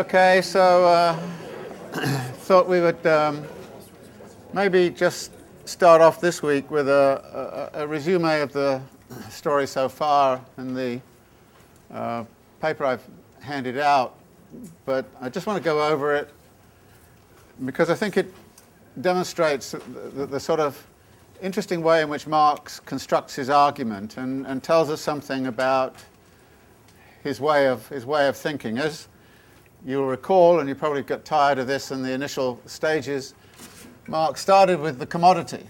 Okay, so uh, thought we would um, maybe just start off this week with a, a, a, resume of the story so far in the uh, paper I've handed out, but I just want to go over it because I think it demonstrates the, the, the sort of interesting way in which Marx constructs his argument and, and tells us something about his way of, his way of thinking. As you'll recall, and you probably got tired of this in the initial stages, Marx started with the commodity,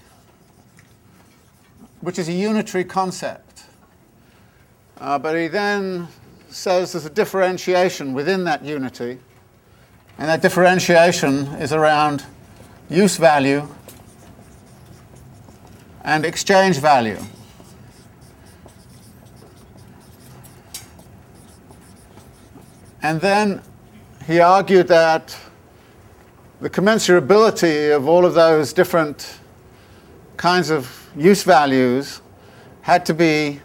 which is a unitary concept. Uh, but he then says there's a differentiation within that unity, and that differentiation is around use value and exchange value. And then he argued that the commensurability of all of those different kinds of use values had to be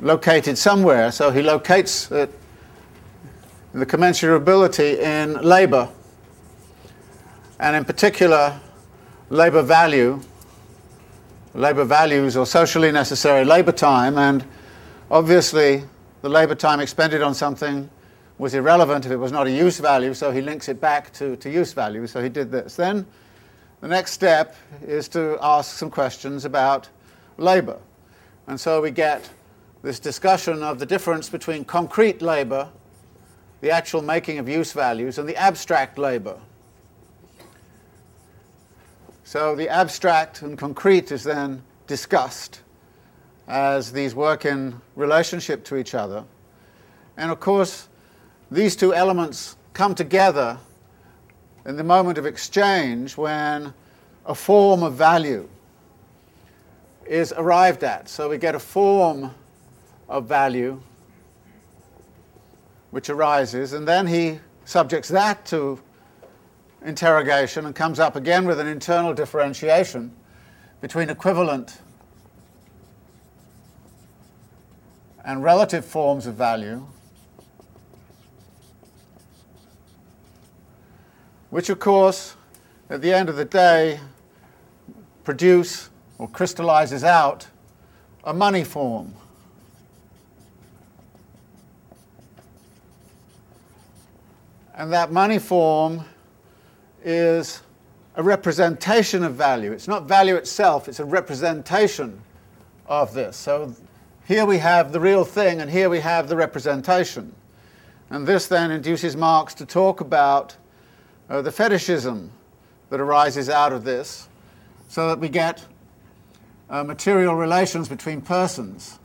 located somewhere. So he locates it, the commensurability in labor, and in particular, labor value labour values or socially necessary labour time, and obviously the labour time expended on something was irrelevant if it was not a use value, so he links it back to, to use value. So he did this. Then the next step is to ask some questions about labour. And so we get this discussion of the difference between concrete labour, the actual making of use values, and the abstract labour. So the abstract and concrete is then discussed as these work in relationship to each other. And of course, these two elements come together in the moment of exchange when a form of value is arrived at. So we get a form of value which arises, and then he subjects that to interrogation and comes up again with an internal differentiation between equivalent and relative forms of value, which, of course, at the end of the day, produce or crystallizes out a money form. And that money form is a representation of value. It's not value itself, it's a representation of this. So here we have the real thing, and here we have the representation. And this then induces Marx to talk about uh, the fetishism that arises out of this, so that we get uh, material relations between persons.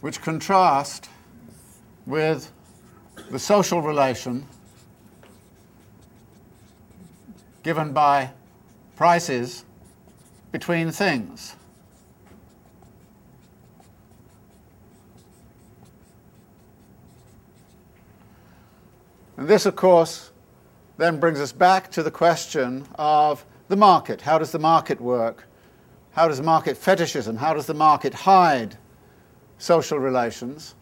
which contrast with the social relation given by prices between things. And this, of course, then brings us back to the question of the market. How does the market work? How does market fetishism, how does the market hide social relations.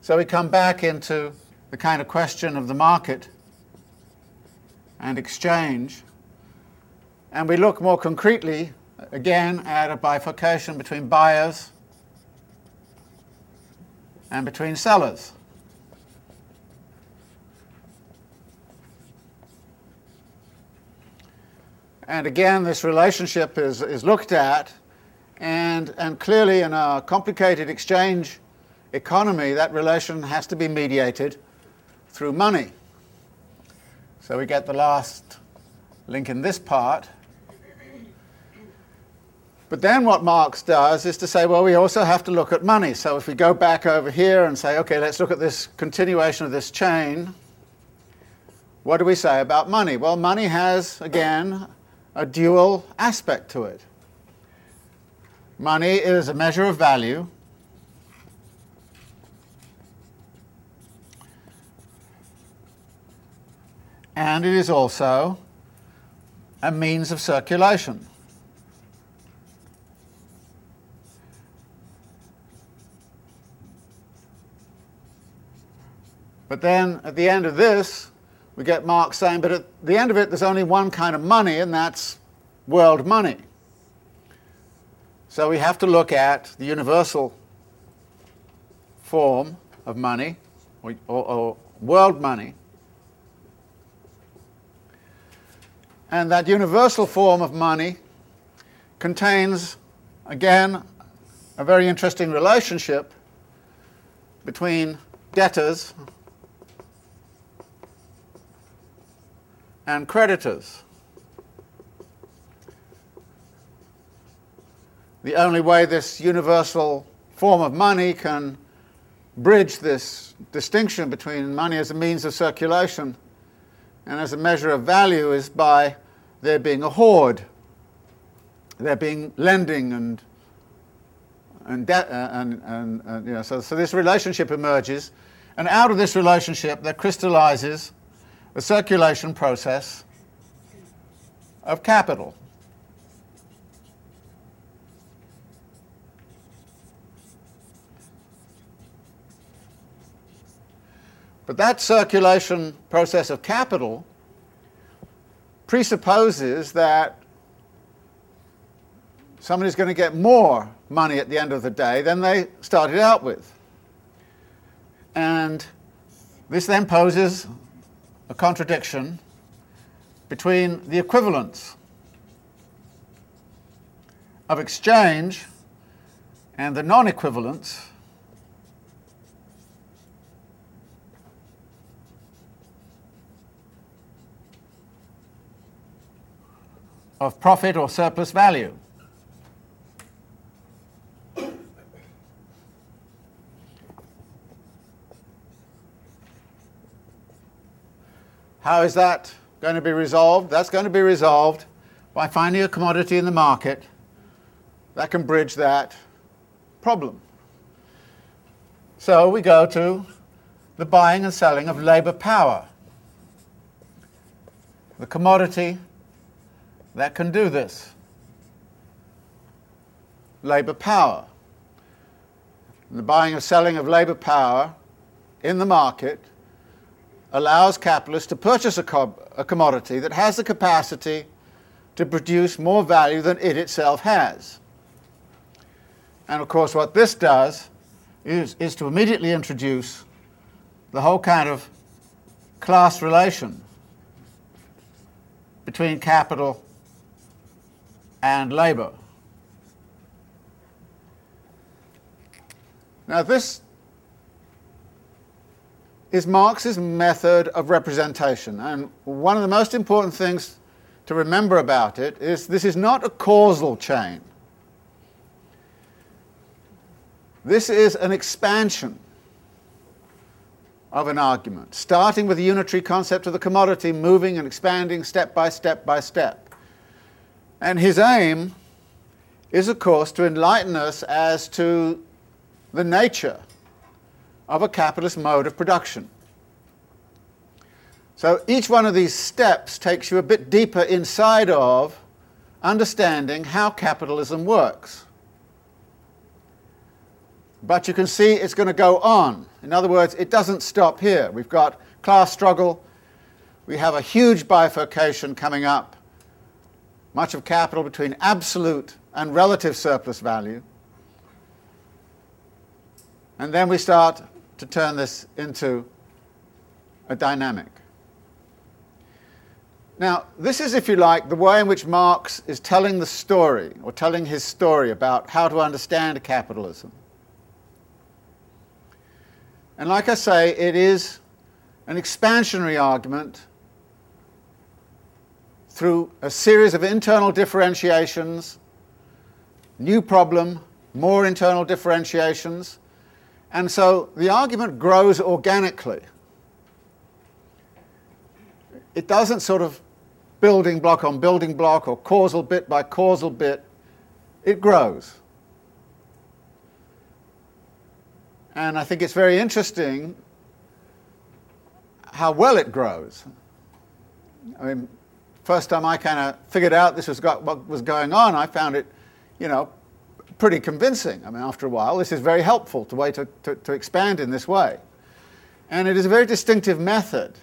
So we come back into the kind of question of the market and exchange. And we look more concretely, again, at a bifurcation between buyers and between sellers. And again, this relationship is, is looked at and, and clearly, in a complicated exchange economy, that relation has to be mediated through money. So we get the last link in this part. But then what Marx does is to say, well, we also have to look at money. So if we go back over here and say, okay, let's look at this continuation of this chain, what do we say about money? Well, money has, again, a dual aspect to it. Money is a measure of value. And it is also a means of circulation. But then at the end of this, we get Marx saying, but at the end of it, there's only one kind of money, and that's world money. So we have to look at the universal form of money, or, or, or world money. And that universal form of money contains, again, a very interesting relationship between debtors and creditors. The only way this universal form of money can bridge this distinction between money as a means of circulation and as a measure of value is by there being a hoard, there being lending and and, de- uh, and, and, and you know, so, so this relationship emerges, and out of this relationship there crystallizes a circulation process of capital. But that circulation process of capital presupposes that somebody's going to get more money at the end of the day than they started out with. And this then poses a contradiction between the equivalence of exchange and the non equivalence of profit or surplus value. How is that going to be resolved? That's going to be resolved by finding a commodity in the market that can bridge that problem. So we go to the buying and selling of labor power, the commodity that can do this labor power. The buying and selling of labor power in the market allows capitalists to purchase a, a commodity that has the capacity to produce more value than it itself has. And of course, what this does is, is to immediately introduce the whole kind of class relation between capital and labor. Now, this is Marx's method of representation. And one of the most important things to remember about it is this is not a causal chain. This is an expansion of an argument, starting with the unitary concept of the commodity, moving and expanding step by step by step. And his aim is, of course, to enlighten us as to the nature of a capitalist mode of production. So each one of these steps takes you a bit deeper inside of understanding how capitalism works. But you can see it's going to go on. In other words, it doesn't stop here. We've got class struggle, we have a huge bifurcation coming up, much of capital between absolute and relative surplus value. And then we start to turn this into a dynamic. Now, this is, if you like, the way in which Marx is telling the story, or telling his story about how to understand capitalism. And like I say, it is an expansionary argument through a series of internal differentiations, new problem, more internal differentiations, and so the argument grows organically. It doesn't sort of building block on building block or causal bit by causal bit. It grows. And I think it's very interesting how well it grows. I mean, first time I kind of figured out this was got, what was going on, I found it, you know, pretty convincing. I mean, after a while, this is very helpful to way to, to, to expand in this way. And it is a very distinctive method,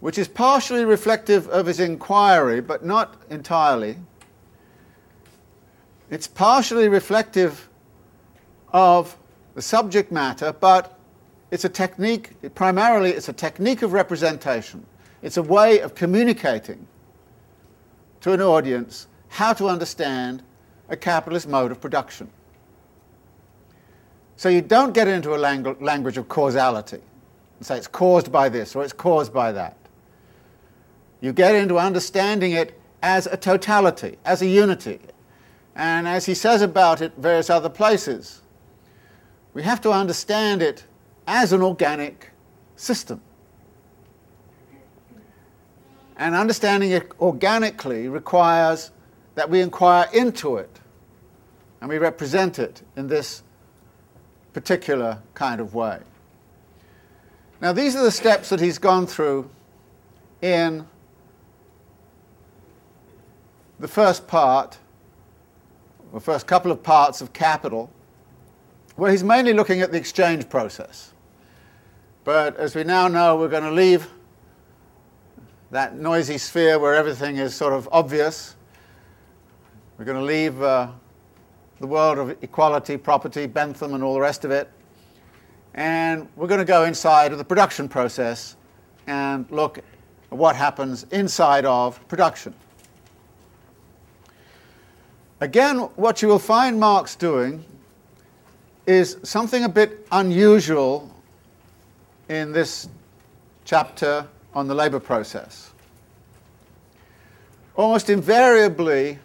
which is partially reflective of his inquiry, but not entirely. It's partially reflective of the subject matter, but it's a technique, primarily, it's a technique of representation. It's a way of communicating to an audience how to understand a capitalist mode of production. So you don't get into a langu- language of causality and say it's caused by this or it's caused by that. You get into understanding it as a totality, as a unity. And as he says about it various other places, we have to understand it as an organic system. And understanding it organically requires that we inquire into it and we represent it in this particular kind of way. Now, these are the steps that he's gone through in the first part, the first couple of parts of Capital, where he's mainly looking at the exchange process. But as we now know, we're going to leave that noisy sphere where everything is sort of obvious. We're going to leave uh, the world of equality, property, Bentham, and all the rest of it. And we're going to go inside of the production process and look at what happens inside of production. Again, what you will find Marx doing is something a bit unusual in this chapter on the labour process. Almost invariably,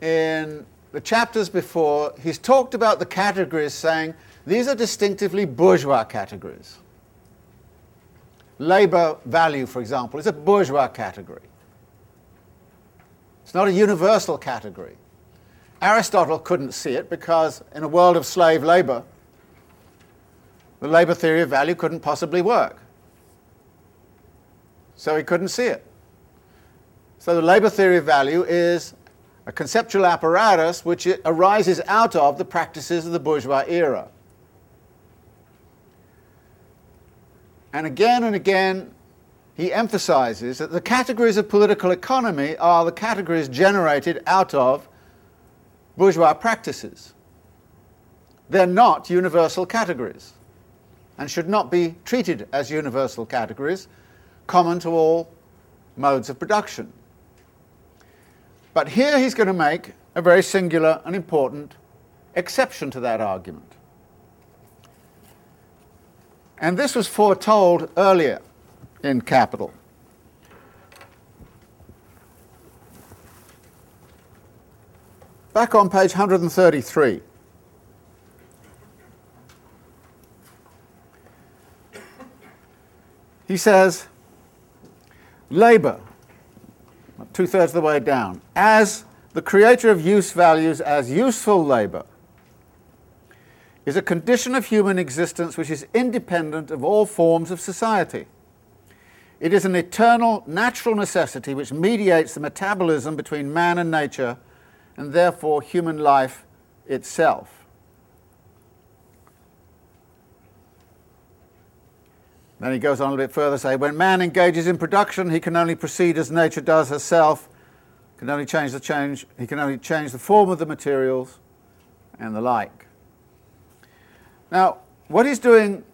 in the chapters before, he's talked about the categories saying these are distinctively bourgeois categories. Labour value, for example, is a bourgeois category. It's not a universal category. Aristotle couldn't see it because in a world of slave labor, the labor theory of value couldn't possibly work. So he couldn't see it. So the labor theory of value is a conceptual apparatus which arises out of the practices of the bourgeois era. And again and again, he emphasizes that the categories of political economy are the categories generated out of bourgeois practices. They're not universal categories and should not be treated as universal categories common to all modes of production. But here he's going to make a very singular and important exception to that argument. And this was foretold earlier in Capital. Back on page 133. He says, Labour, two thirds of the way down, as the creator of use values as useful labour, is a condition of human existence which is independent of all forms of society. It is an eternal, natural necessity which mediates the metabolism between man and nature and therefore human life itself. Then he goes on a bit further say, when man engages in production, he can only proceed as nature does herself, can only change the change, he can only change the form of the materials and the like. Now, what he's doing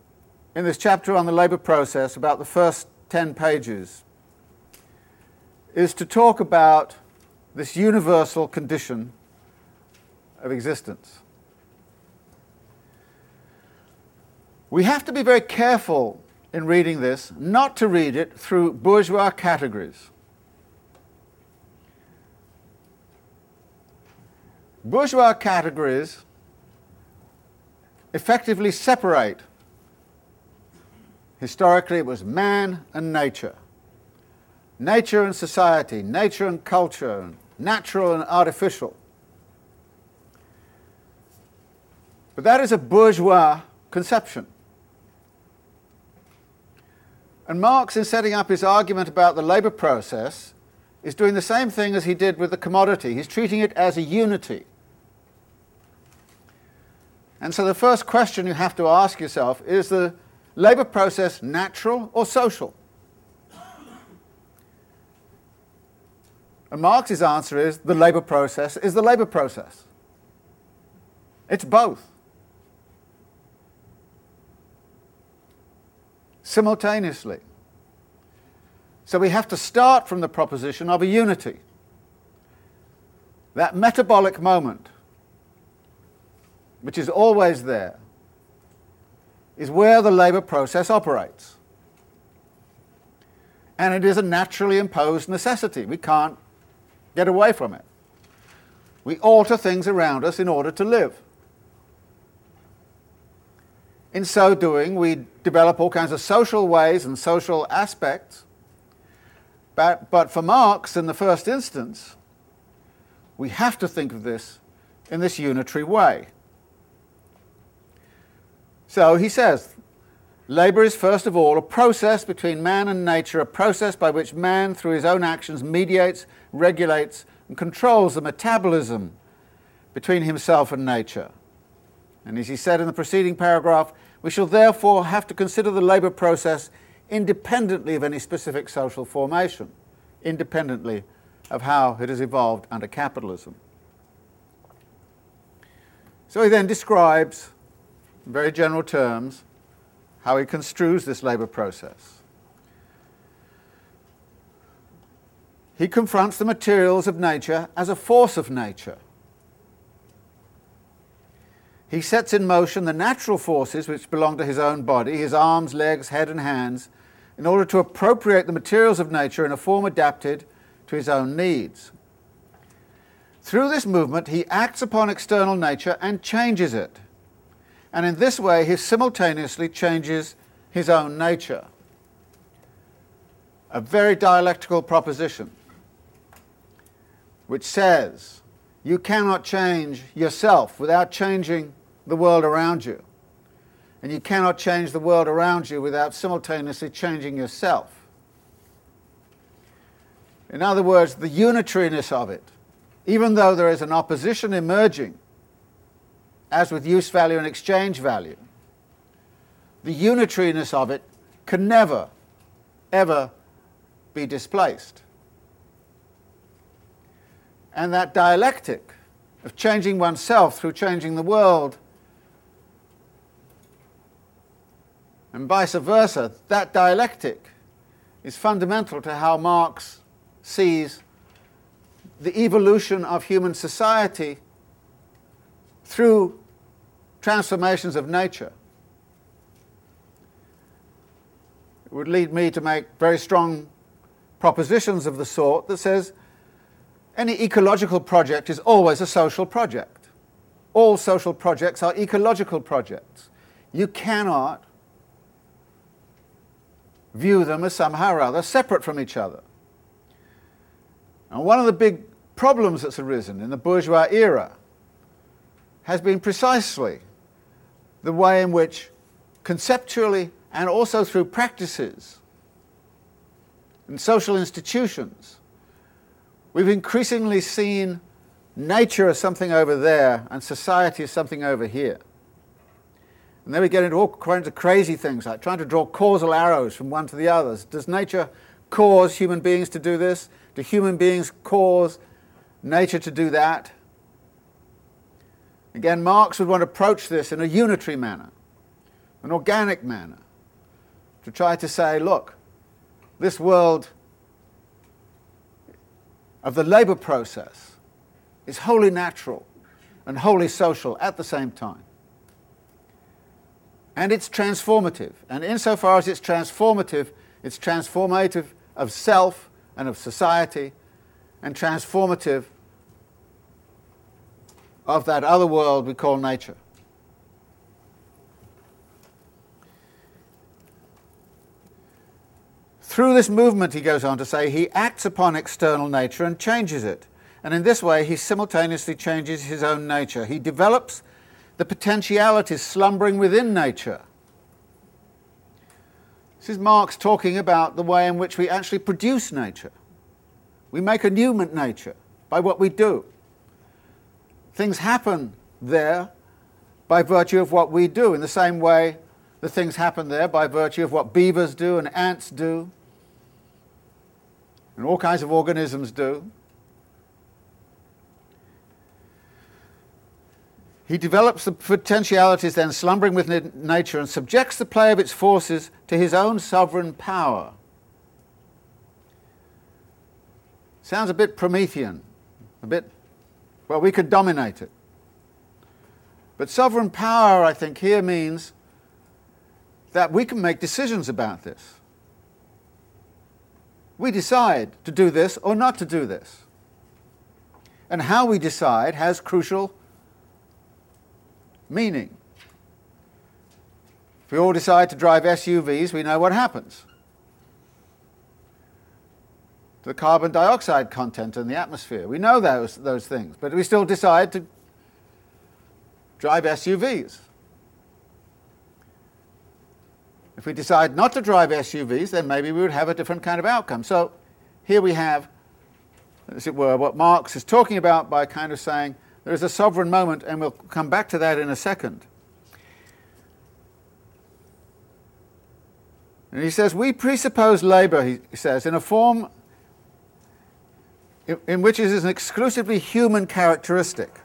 in this chapter on the labour process, about the first 10 pages, is to talk about this universal condition of existence. We have to be very careful in reading this not to read it through bourgeois categories. Bourgeois categories effectively separate. Historically, it was man and nature, nature and society, nature and culture, natural and artificial. But that is a bourgeois conception. And Marx, in setting up his argument about the labour process, is doing the same thing as he did with the commodity. He's treating it as a unity. And so the first question you have to ask yourself is the labour process natural or social? And Marx's answer is the labour process is the labour process. It's both. Simultaneously. So we have to start from the proposition of a unity. That metabolic moment, which is always there, is where the labour process operates. And it is a naturally imposed necessity. We can't get away from it. We alter things around us in order to live. In so doing, we develop all kinds of social ways and social aspects. But, but for Marx, in the first instance, we have to think of this in this unitary way. So he says, labour is first of all a process between man and nature, a process by which man, through his own actions, mediates, regulates, and controls the metabolism between himself and nature. And as he said in the preceding paragraph, we shall therefore have to consider the labour process independently of any specific social formation, independently of how it has evolved under capitalism. So he then describes, in very general terms, how he construes this labour process. He confronts the materials of nature as a force of nature. He sets in motion the natural forces which belong to his own body, his arms, legs, head, and hands, in order to appropriate the materials of nature in a form adapted to his own needs. Through this movement, he acts upon external nature and changes it. And in this way, he simultaneously changes his own nature. A very dialectical proposition which says you cannot change yourself without changing the world around you. And you cannot change the world around you without simultaneously changing yourself. In other words, the unitariness of it, even though there is an opposition emerging, as with use value and exchange value, the unitariness of it can never, ever be displaced. And that dialectic of changing oneself through changing the world, and vice versa, that dialectic is fundamental to how Marx sees the evolution of human society through transformations of nature. It would lead me to make very strong propositions of the sort that says any ecological project is always a social project. All social projects are ecological projects. You cannot view them as somehow or other separate from each other. And one of the big problems that's arisen in the bourgeois era has been precisely the way in which, conceptually and also through practices and social institutions, We've increasingly seen nature as something over there and society as something over here. And then we get into all kinds of crazy things like trying to draw causal arrows from one to the others. Does nature cause human beings to do this? Do human beings cause nature to do that? Again, Marx would want to approach this in a unitary manner, an organic manner, to try to say, look, this world of the labour process is wholly natural and wholly social at the same time. And it's transformative. And insofar as it's transformative, it's transformative of self and of society and transformative of that other world we call nature. Through this movement, he goes on to say, he acts upon external nature and changes it. And in this way, he simultaneously changes his own nature. He develops the potentialities slumbering within nature. This is Marx talking about the way in which we actually produce nature. We make a new nature by what we do. Things happen there by virtue of what we do, in the same way the things happen there by virtue of what beavers do and ants do, and all kinds of organisms do. He develops the potentialities then slumbering within nature and subjects the play of its forces to his own sovereign power. Sounds a bit Promethean, a bit, well, we could dominate it. But sovereign power, I think, here means that we can make decisions about this. We decide to do this or not to do this. And how we decide has crucial meaning. If we all decide to drive SUVs, we know what happens. The carbon dioxide content in the atmosphere. We know those, those things, but we still decide to drive SUVs. If we decide not to drive SUVs, then maybe we would have a different kind of outcome. So here we have, as it were, what Marx is talking about by kind of saying there is a sovereign moment, and we'll come back to that in a second. And he says, We presuppose labor, he says, in a form in which it is an exclusively human characteristic.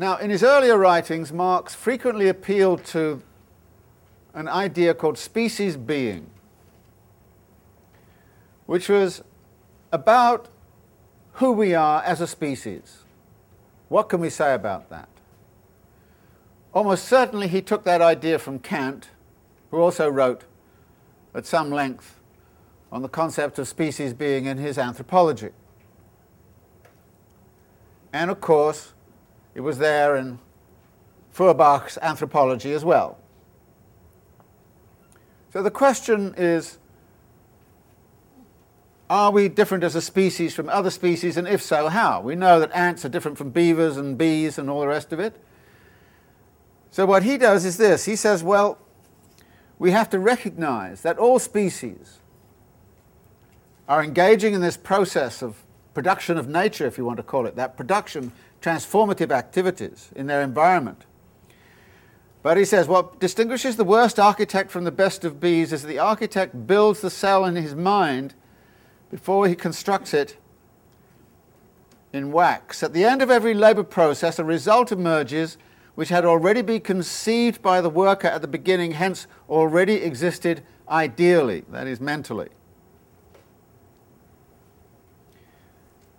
Now, in his earlier writings, Marx frequently appealed to an idea called species being, which was about who we are as a species. What can we say about that? Almost certainly he took that idea from Kant, who also wrote at some length on the concept of species being in his anthropology. And of course, it was there in Feuerbach's anthropology as well. So the question is are we different as a species from other species, and if so, how? We know that ants are different from beavers and bees and all the rest of it. So, what he does is this he says, well, we have to recognize that all species are engaging in this process of production of nature, if you want to call it that, production, transformative activities in their environment. But he says what distinguishes the worst architect from the best of bees is that the architect builds the cell in his mind before he constructs it in wax. At the end of every labor process, a result emerges which had already been conceived by the worker at the beginning, hence already existed ideally, that is, mentally.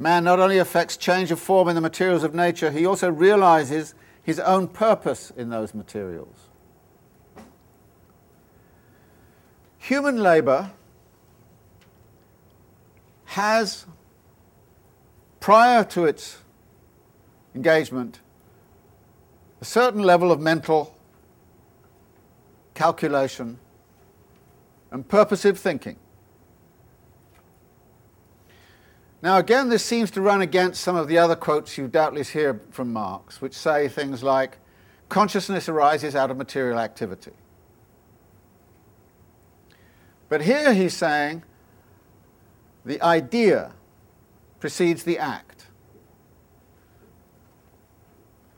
Man not only affects change of form in the materials of nature, he also realizes his own purpose in those materials. Human labor has, prior to its engagement, a certain level of mental calculation and purposive thinking. Now, again, this seems to run against some of the other quotes you doubtless hear from Marx, which say things like, consciousness arises out of material activity. But here he's saying the idea precedes the act.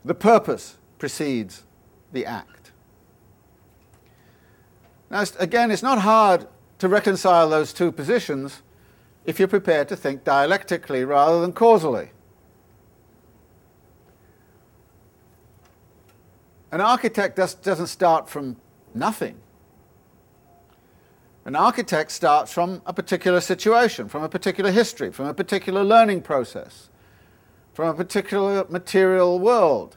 The purpose precedes the act. Now, again, it's not hard to reconcile those two positions if you're prepared to think dialectically rather than causally. An architect does, doesn't start from nothing. An architect starts from a particular situation, from a particular history, from a particular learning process, from a particular material world.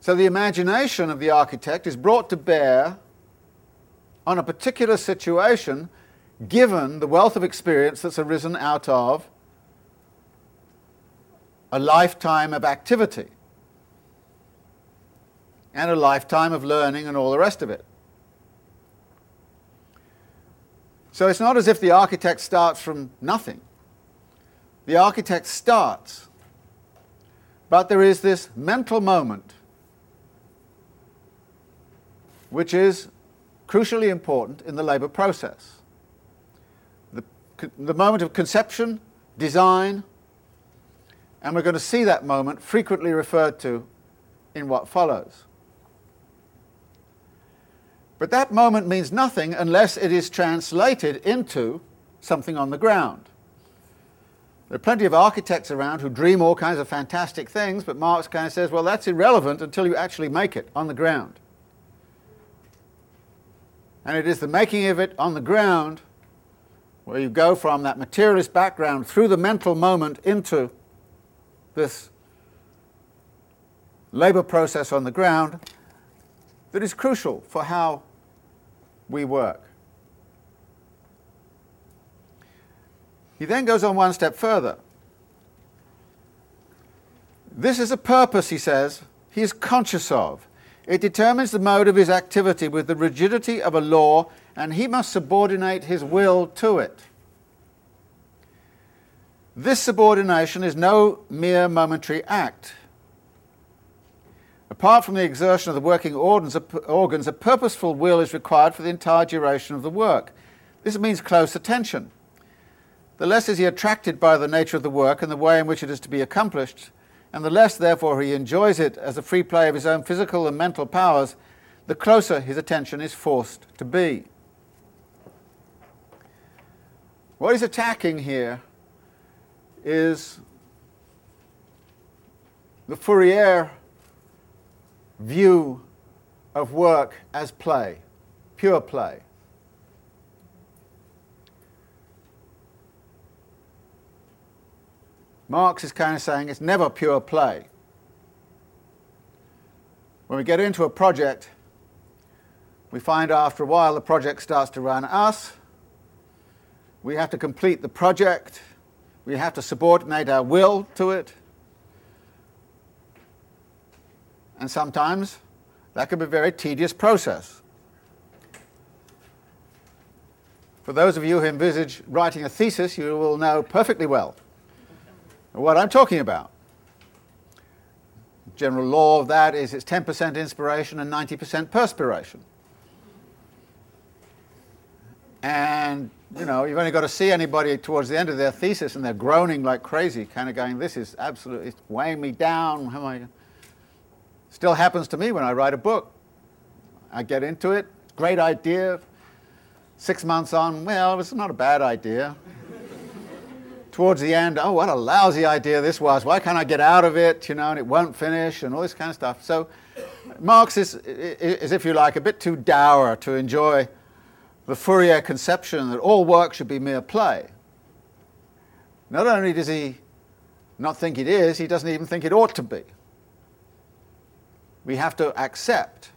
So the imagination of the architect is brought to bear on a particular situation given the wealth of experience that's arisen out of a lifetime of activity and a lifetime of learning and all the rest of it. So it's not as if the architect starts from nothing. The architect starts, but there is this mental moment which is crucially important in the labor process. The, moment of conception, design, And we're going to see that moment frequently referred to in what follows. But that moment means nothing unless it is translated into something on the ground. There are plenty of architects around who dream all kinds of fantastic things, but Marx kind of says, well, that's irrelevant until you actually make it on the ground. And it is the making of it on the ground where you go from that materialist background through the mental moment into this labor process on the ground that is crucial for how we work. He then goes on one step further. This is a purpose, he says, he is conscious of. It determines the mode of his activity with the rigidity of a law, and he must subordinate his will to it. This subordination is no mere momentary act. Apart from the exertion of the working organs, a purposeful will is required for the entire duration of the work. This means close attention. The less is he attracted by the nature of the work and the way in which it is to be accomplished, and the less, therefore, he enjoys it as a free play of his own physical and mental powers, the closer his attention is forced to be. What he's attacking here is the Fourier view of work as play, pure play. Marx is kind of saying it's never pure play. When we get into a project, we find after a while the project starts to run us. We have to complete the project. We have to subordinate our will to it. And sometimes that can be a very tedious process. For those of you who envisage writing a thesis, you will know perfectly well what I'm talking about. General law of that is it's 10% inspiration and 90% perspiration. And, you know, you've only got to see anybody towards the end of their thesis and they're groaning like crazy, kind of going, this is absolutely it's weighing me down. How am I? Still happens to me when I write a book. I get into it, great idea. Six months on, well, it's not a bad idea towards the end, oh, what a lousy idea this was. Why can't I get out of it? You know, and it won't finish, and all this kind of stuff. So, Marx is, is, if you like, a bit too dour to enjoy the Fourier conception that all work should be mere play. Not only does he not think it is, he doesn't even think it ought to be. We have to accept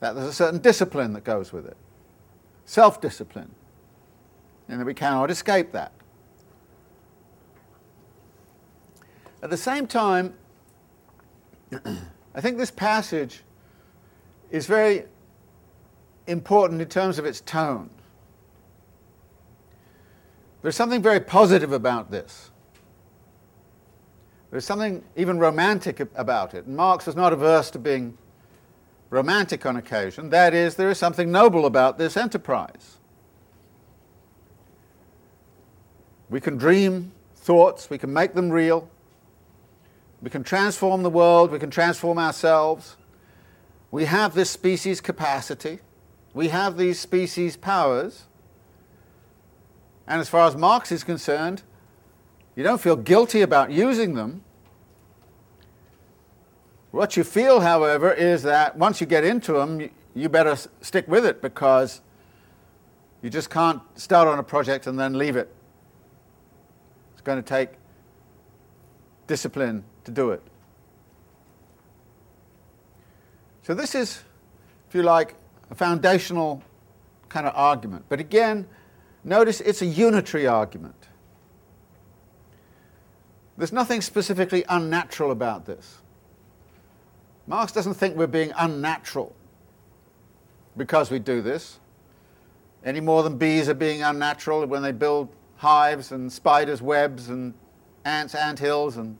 that there's a certain discipline that goes with it self discipline, and that we cannot escape that. At the same time, I think this passage is very important in terms of its tone. There's something very positive about this. There's something even romantic about it. And Marx was not averse to being romantic on occasion. That is, there is something noble about this enterprise. We can dream thoughts, we can make them real. We can transform the world, we can transform ourselves. We have this species capacity, we have these species powers. And as far as Marx is concerned, you don't feel guilty about using them. What you feel, however, is that once you get into them, you better stick with it because you just can't start on a project and then leave it. It's going to take discipline to do it. So, this is, if you like, a foundational kind of argument. But again, notice it's a unitary argument. There's nothing specifically unnatural about this. Marx doesn't think we're being unnatural because we do this, any more than bees are being unnatural when they build hives and spiders' webs and ants' ant hills and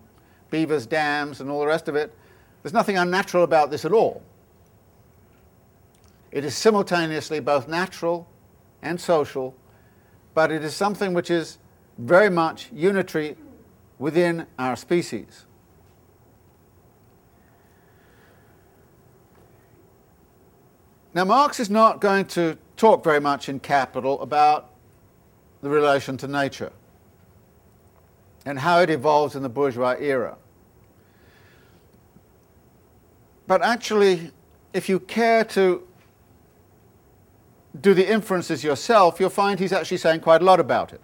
beavers' dams, and all the rest of it. There's nothing unnatural about this at all. It is simultaneously both natural and social, but it is something which is very much unitary within our species. Now, Marx is not going to talk very much in Capital about the relation to nature and how it evolves in the bourgeois era. But actually, if you care to do the inferences yourself, you'll find he's actually saying quite a lot about it.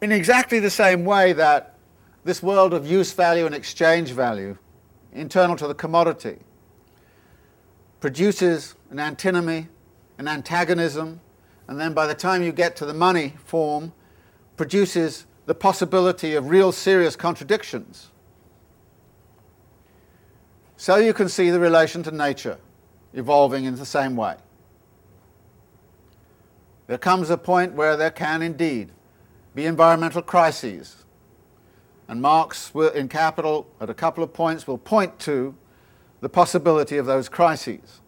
In exactly the same way that this world of use value and exchange value, internal to the commodity, produces an antinomy, an antagonism, and then by the time you get to the money form, produces the possibility of real serious contradictions. So you can see the relation to nature evolving in the same way. There comes a point where there can indeed be environmental crises. And Marx, will, in Capital, at a couple of points, will point to the possibility of those crises.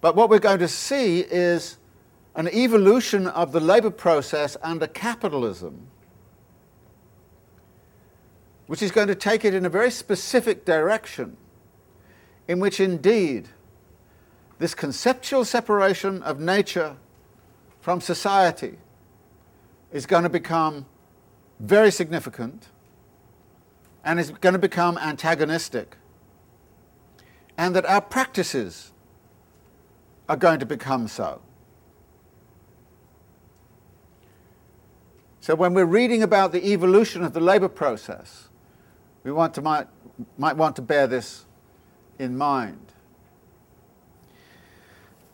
But what we're going to see is an evolution of the labor process under capitalism, which is going to take it in a very specific direction, in which indeed this conceptual separation of nature from society is going to become very significant and is going to become antagonistic, and that our practices are going to become so. So when we're reading about the evolution of the labour process, we want to, might, might want to bear this in mind.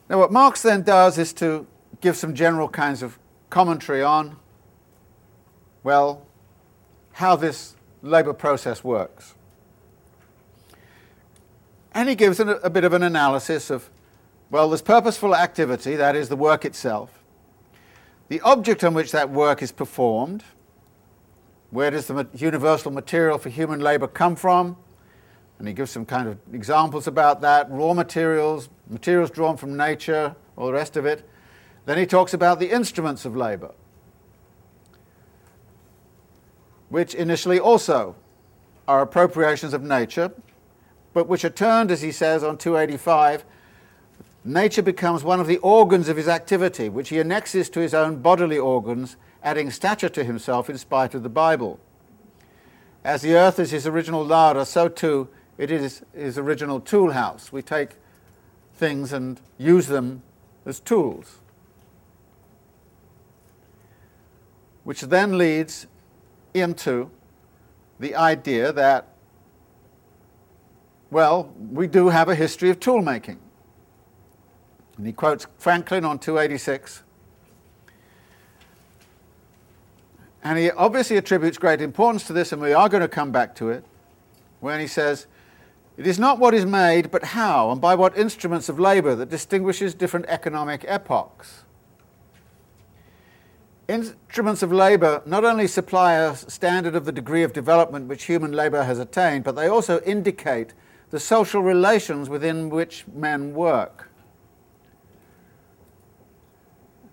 Now what Marx then does is to give some general kinds of commentary on, well, how this labour process works. And he gives a, a bit of an analysis of well, there's purposeful activity, that is the work itself. The object on which that work is performed, where does the universal material for human labour come from? And he gives some kind of examples about that raw materials, materials drawn from nature, all the rest of it. Then he talks about the instruments of labour, which initially also are appropriations of nature, but which are turned, as he says on 285, nature becomes one of the organs of his activity, which he annexes to his own bodily organs, adding stature to himself in spite of the Bible. As the earth is his original larder, so too it is his original tool house. We take things and use them as tools. Which then leads into the idea that, well, we do have a history of tool making. And he quotes Franklin on 286. And he obviously attributes great importance to this, and we are going to come back to it, when he says, It is not what is made, but how, and by what instruments of labour that distinguishes different economic epochs. Instruments of labour not only supply a standard of the degree of development which human labour has attained, but they also indicate the social relations within which men work.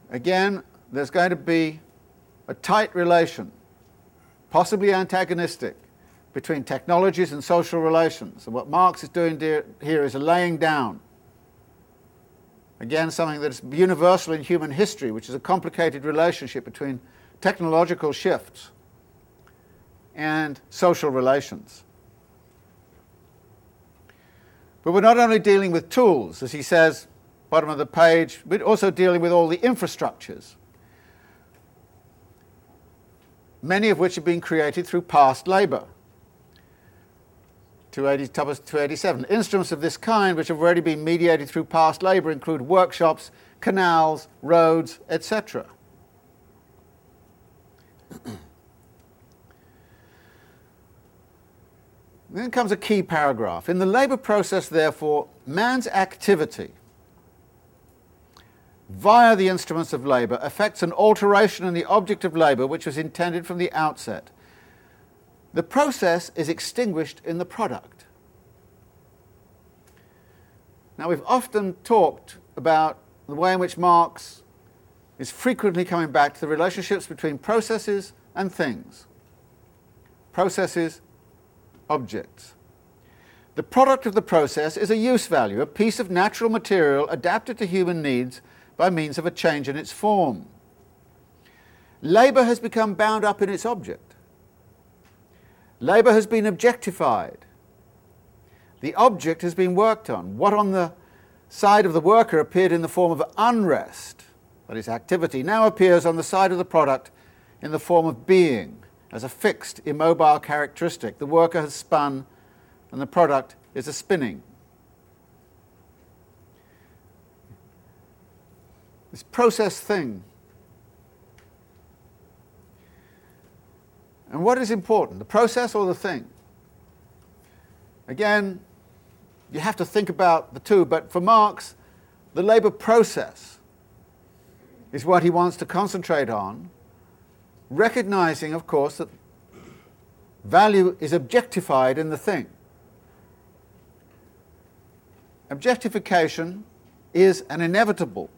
Again, there's going to be a tight relation, possibly antagonistic, between technologies and social relations. And what Marx is doing here is laying down, again, something that's universal in human history, which is a complicated relationship between technological shifts and social relations. But we're not only dealing with tools, as he says, bottom of the page, but also dealing with all the infrastructures, many of which have been created through past labour. 287. Instruments of this kind, which have already been mediated through past labour, include workshops, canals, roads, etc. then comes a key paragraph. In the labour process, therefore, man's activity via the instruments of labour affects an alteration in the object of labour which was intended from the outset. The process is extinguished in the product. Now, we've often talked about the way in which Marx is frequently coming back to the relationships between processes and things. Processes, objects. The product of the process is a use value, a piece of natural material adapted to human needs by means of a change in its form. Labour has become bound up in its object. Labour has been objectified. The object has been worked on. What on the side of the worker appeared in the form of unrest, that is, activity, now appears on the side of the product in the form of being, as a fixed, immobile characteristic. The worker has spun, and the product is a spinning. This process thing. And what is important, the process or the thing? Again, you have to think about the two, but for Marx, the labour process is what he wants to concentrate on, recognizing, of course, that value is objectified in the thing. Objectification is an inevitable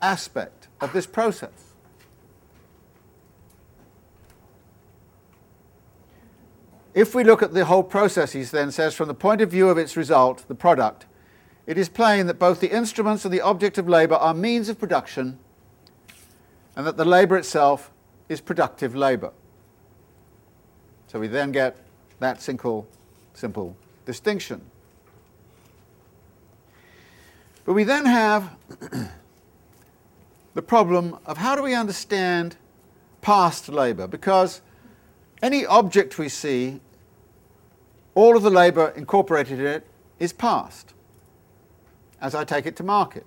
aspect of this process. If we look at the whole process, he then says, from the point of view of its result, the product, it is plain that both the instruments and the object of labour are means of production and that the labour itself is productive labour. So we then get that simple, simple distinction. But we then have the problem of how do we understand past labour? Because any object we see, all of the labour incorporated in it is past, as I take it to market.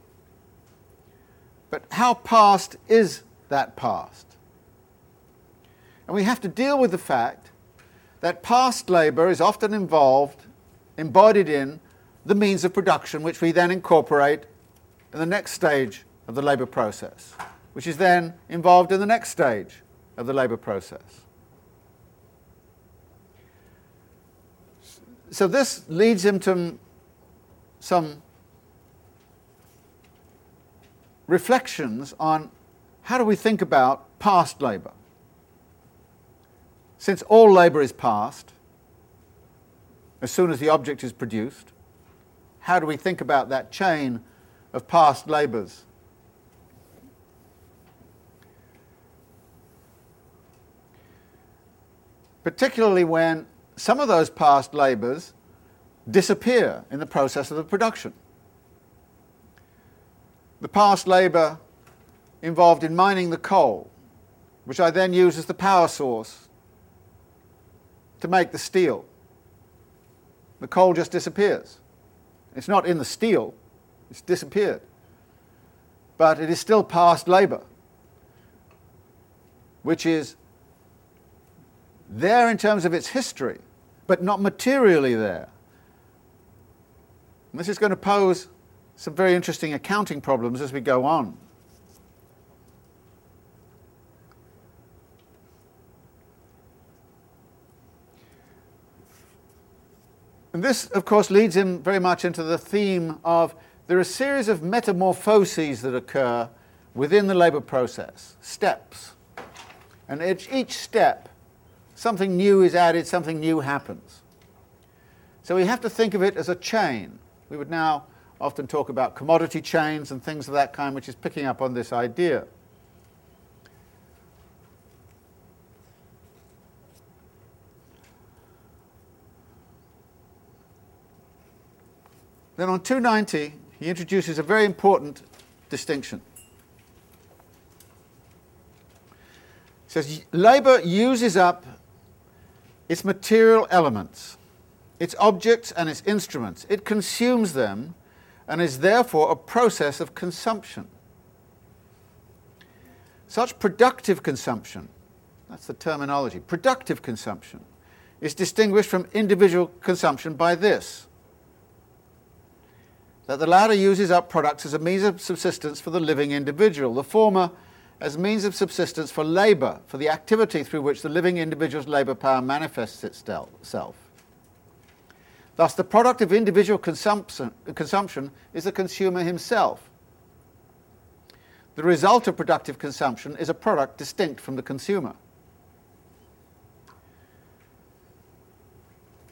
But how past is that past? And we have to deal with the fact that past labour is often involved, embodied in, the means of production which we then incorporate in the next stage of the labour process, which is then involved in the next stage of the labour process. So this leads him to some reflections on how do we think about past labour. Since all labour is past, as soon as the object is produced, how do we think about that chain of past labours? Particularly when some of those past labours disappear in the process of the production. The past labour involved in mining the coal, which I then use as the power source to make the steel. The coal just disappears. It's not in the steel, it's disappeared. But it is still past labour, which is there in terms of its history, but not materially there. And this is going to pose some very interesting accounting problems as we go on. And this, of course, leads him very much into the theme of there are a series of metamorphoses that occur within the labour process, steps. And each, each step something new is added, something new happens. So we have to think of it as a chain. We would now often talk about commodity chains and things of that kind, which is picking up on this idea. Then on 290, he introduces a very important distinction. He says, labour uses up its material elements, its objects and its instruments. It consumes them and is therefore a process of consumption. Such productive consumption, that's the terminology, productive consumption, is distinguished from individual consumption by this that the latter uses up products as a means of subsistence for the living individual. The former as means of subsistence for labour, for the activity through which the living individual's labour power manifests itself. Thus, the product of individual consumption, consumption is the consumer himself. the result of productive consumption is a product distinct from the consumer.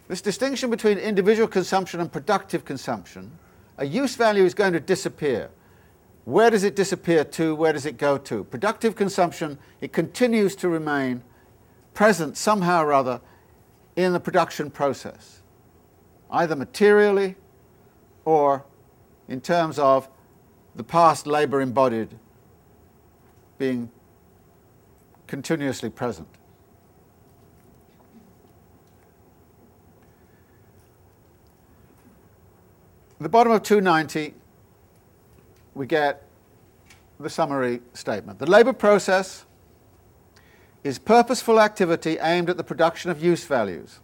This distinction between individual consumption and productive consumption, a use value is going to disappear. Where does it disappear to? Where does it go to? Productive consumption, it continues to remain present somehow or other in the production process, either materially or in terms of the past labour embodied being continuously present. The bottom of 290, we get the summary statement. The labour process is purposeful activity aimed at the production of use values.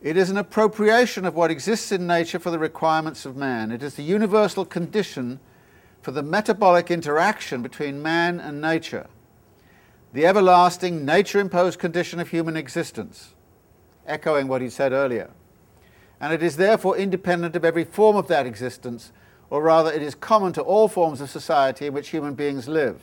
It is an appropriation of what exists in nature for the requirements of man. It is the universal condition for the metabolic interaction between man and nature, the everlasting nature imposed condition of human existence, echoing what he said earlier. And it is therefore independent of every form of that existence, or rather, it is common to all forms of society in which human beings live.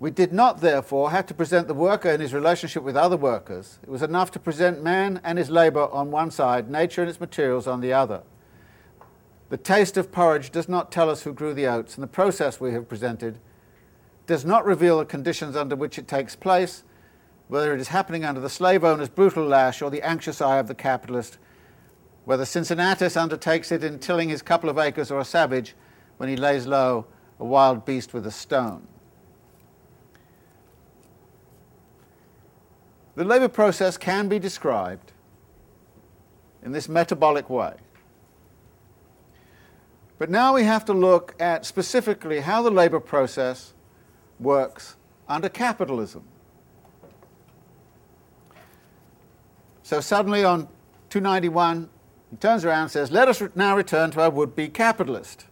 We did not, therefore, have to present the worker in his relationship with other workers. It was enough to present man and his labour on one side, nature and its materials on the other. The taste of porridge does not tell us who grew the oats, and the process we have presented does not reveal the conditions under which it takes place, whether it is happening under the slave owner's brutal lash or the anxious eye of the capitalist, whether Cincinnatus undertakes it in tilling his couple of acres or a savage when he lays low a wild beast with a stone. The labour process can be described in this metabolic way. But now we have to look at specifically how the labour process works under capitalism. So suddenly on 291, he turns around and says, Let us now return to our would be capitalist.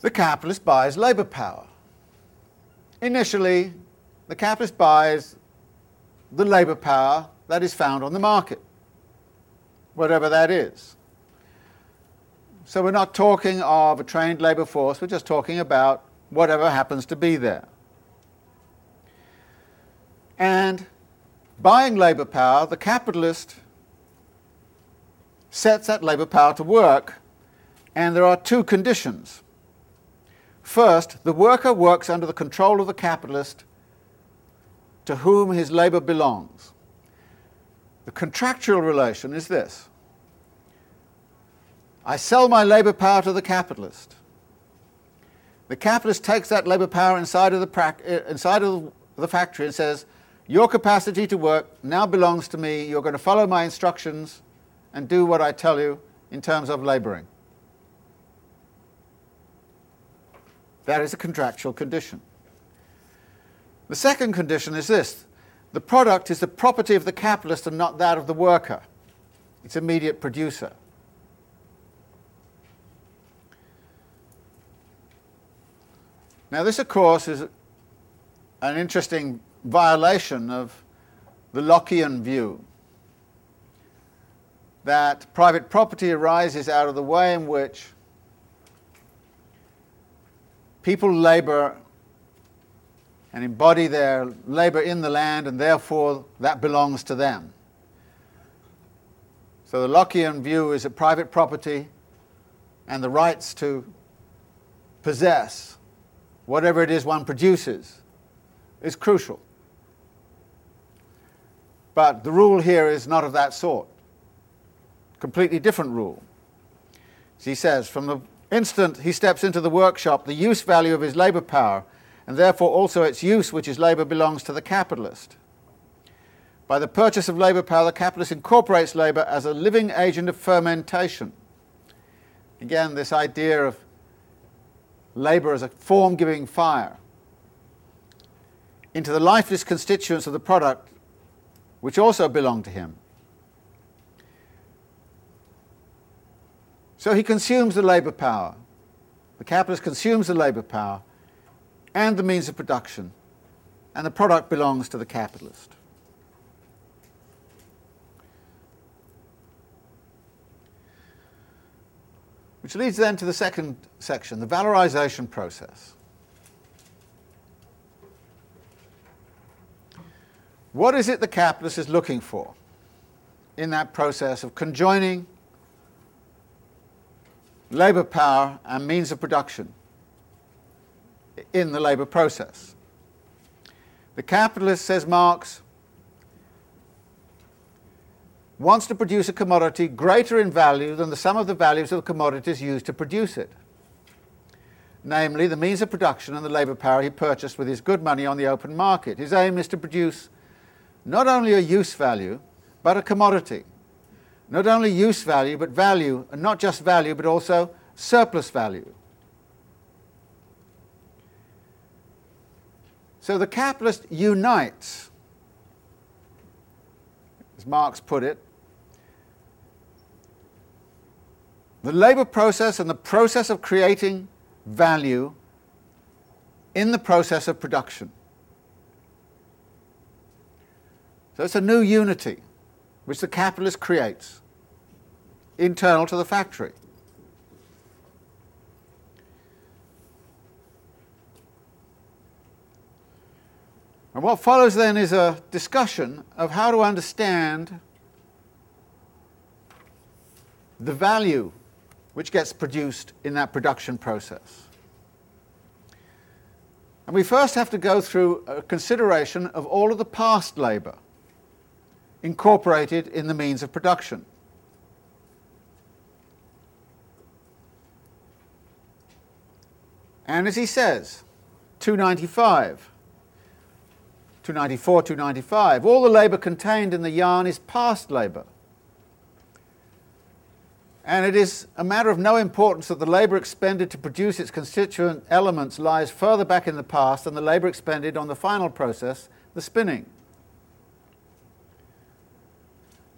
The capitalist buys labour power. Initially, the capitalist buys the labour power that is found on the market, whatever that is. So we're not talking of a trained labour force, we're just talking about whatever happens to be there. And buying labour power, the capitalist sets that labour power to work, and there are two conditions. First, the worker works under the control of the capitalist to whom his labour belongs. The contractual relation is this I sell my labour power to the capitalist. The capitalist takes that labour power inside of the, pra- uh, inside of the factory and says, your capacity to work now belongs to me. You're going to follow my instructions and do what I tell you in terms of laboring. That is a contractual condition. The second condition is this the product is the property of the capitalist and not that of the worker, its immediate producer. Now, this, of course, is an interesting violation of the Lockean view that private property arises out of the way in which people labor and embody their labor in the land, and therefore that belongs to them. So the Lockean view is that private property and the rights to possess whatever it is one produces is crucial. But the rule here is not of that sort. Completely different rule. As he says, from the instant he steps into the workshop, the use value of his labour power, and therefore also its use, which is labour, belongs to the capitalist. By the purchase of labour power, the capitalist incorporates labour as a living agent of fermentation. Again, this idea of labour as a form giving fire into the lifeless constituents of the product which also belong to him. So he consumes the labour power. The capitalist consumes the labour power and the means of production, and the product belongs to the capitalist. Which leads then to the second section, the valorization process. What is it the capitalist is looking for in that process of conjoining labour power and means of production in the labour process? The capitalist, says Marx, wants to produce a commodity greater in value than the sum of the values of the commodities used to produce it, namely the means of production and the labour power he purchased with his good money on the open market. His aim is to produce not only a use value, but a commodity. Not only use value, but value, and not just value, but also surplus value. So the capitalist unites, as Marx put it, the labour process and the process of creating value in the process of production. So it's a new unity which the capitalist creates internal to the factory. And what follows then is a discussion of how to understand the value which gets produced in that production process. And we first have to go through a consideration of all of the past labour incorporated in the means of production. And as he says, 295, 294, 295, all the labour contained in the yarn is past labour. And it is a matter of no importance that the labour expended to produce its constituent elements lies further back in the past than the labour expended on the final process, the spinning.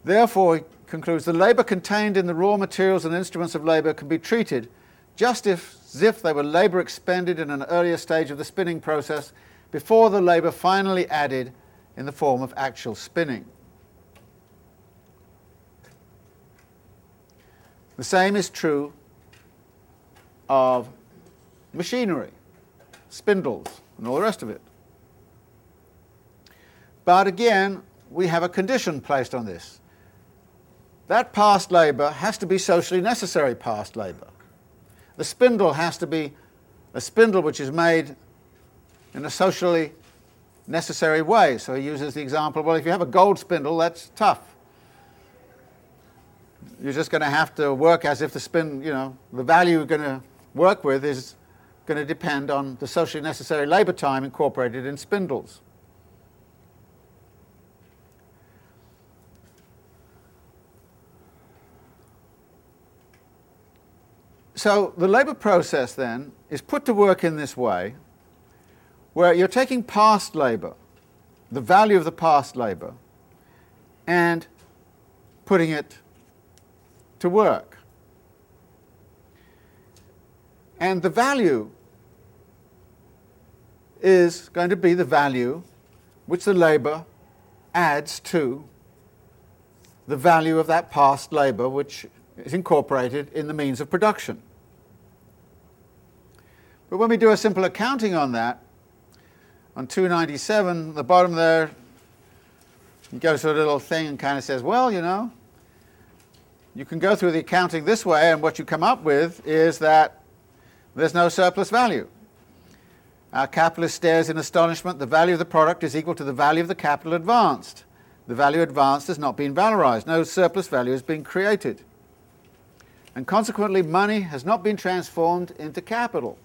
Therefore, he concludes, the labour contained in the raw materials and instruments of labour can be treated just as if they were labour expended in an earlier stage of the spinning process before the labour finally added in the form of actual spinning. The same is true of machinery, spindles, and all the rest of it. But again, we have a condition placed on this that past labour has to be socially necessary past labour. The spindle has to be a spindle which is made in a socially necessary way. So he uses the example well, if you have a gold spindle, that's tough. You're just going to have to work as if the spin, you know, the value you're going to work with is going to depend on the socially necessary labour time incorporated in spindles. So the labour process then is put to work in this way, where you're taking past labour, the value of the past labour, and putting it to work. And the value is going to be the value which the labour adds to the value of that past labour which is incorporated in the means of production. But when we do a simple accounting on that, on 297, the bottom there, he goes through a little thing and kind of says, well, you know, you can go through the accounting this way, and what you come up with is that there's no surplus value. Our capitalist stares in astonishment. The value of the product is equal to the value of the capital advanced. The value advanced has not been valorized. No surplus value has been created. And consequently, money has not been transformed into capital.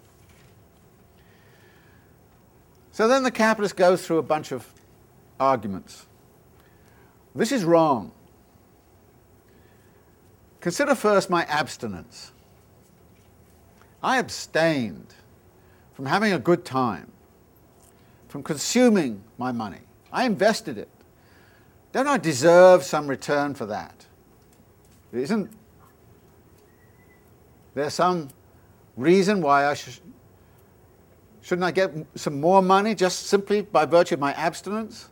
So then the capitalist goes through a bunch of arguments. This is wrong. Consider first my abstinence. I abstained from having a good time, from consuming my money. I invested it. Don't I deserve some return for that? Isn't there some reason why I should, Shouldn't I get some more money just simply by virtue of my abstinence?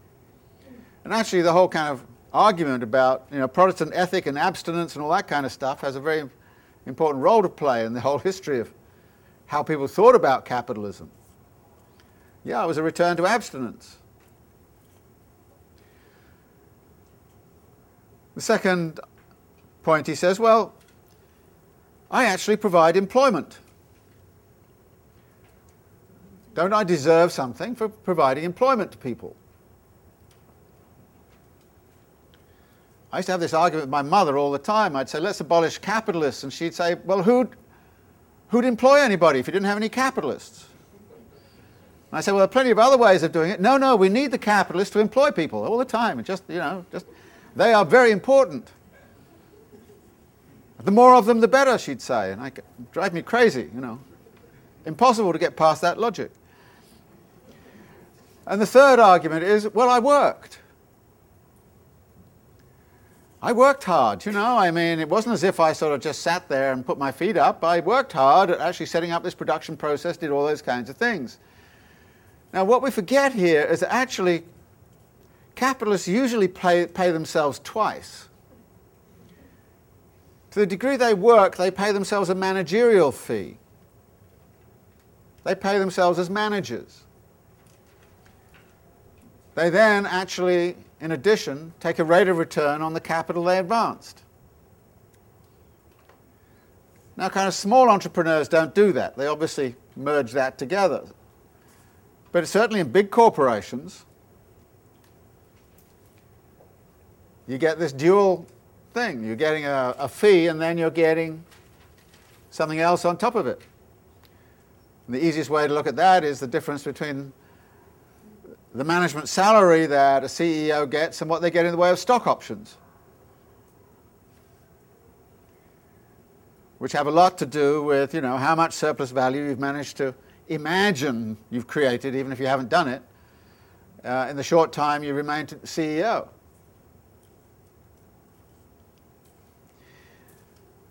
And actually, the whole kind of argument about you know, Protestant ethic and abstinence and all that kind of stuff has a very important role to play in the whole history of how people thought about capitalism. Yeah, it was a return to abstinence. The second point he says, well, I actually provide employment. Don't I deserve something for providing employment to people? I used to have this argument with my mother all the time. I'd say, let's abolish capitalists. And she'd say, well, who'd, who'd employ anybody if you didn't have any capitalists? And I said, well, there are plenty of other ways of doing it. No, no, we need the capitalists to employ people all the time. Just, you know, just, they are very important. The more of them, the better, she'd say. And it drive me crazy, you know. Impossible to get past that logic. And the third argument is, well, I worked. I worked hard, you know. I mean, it wasn't as if I sort of just sat there and put my feet up. I worked hard at actually setting up this production process, did all those kinds of things. Now, what we forget here is that actually capitalists usually pay, pay themselves twice. To the degree they work, they pay themselves a managerial fee. They pay themselves as managers. They then actually in addition, take a rate of return on the capital they advanced. Now, kind of small entrepreneurs don't do that. They obviously merge that together. But certainly in big corporations, you get this dual thing. You're getting a, a fee and then you're getting something else on top of it. And the easiest way to look at that is the difference between the management salary that a CEO gets and what they get in the way of stock options, which have a lot to do with you know how much surplus value you've managed to imagine you've created, even if you haven't done it, uh, in the short time you remain CEO.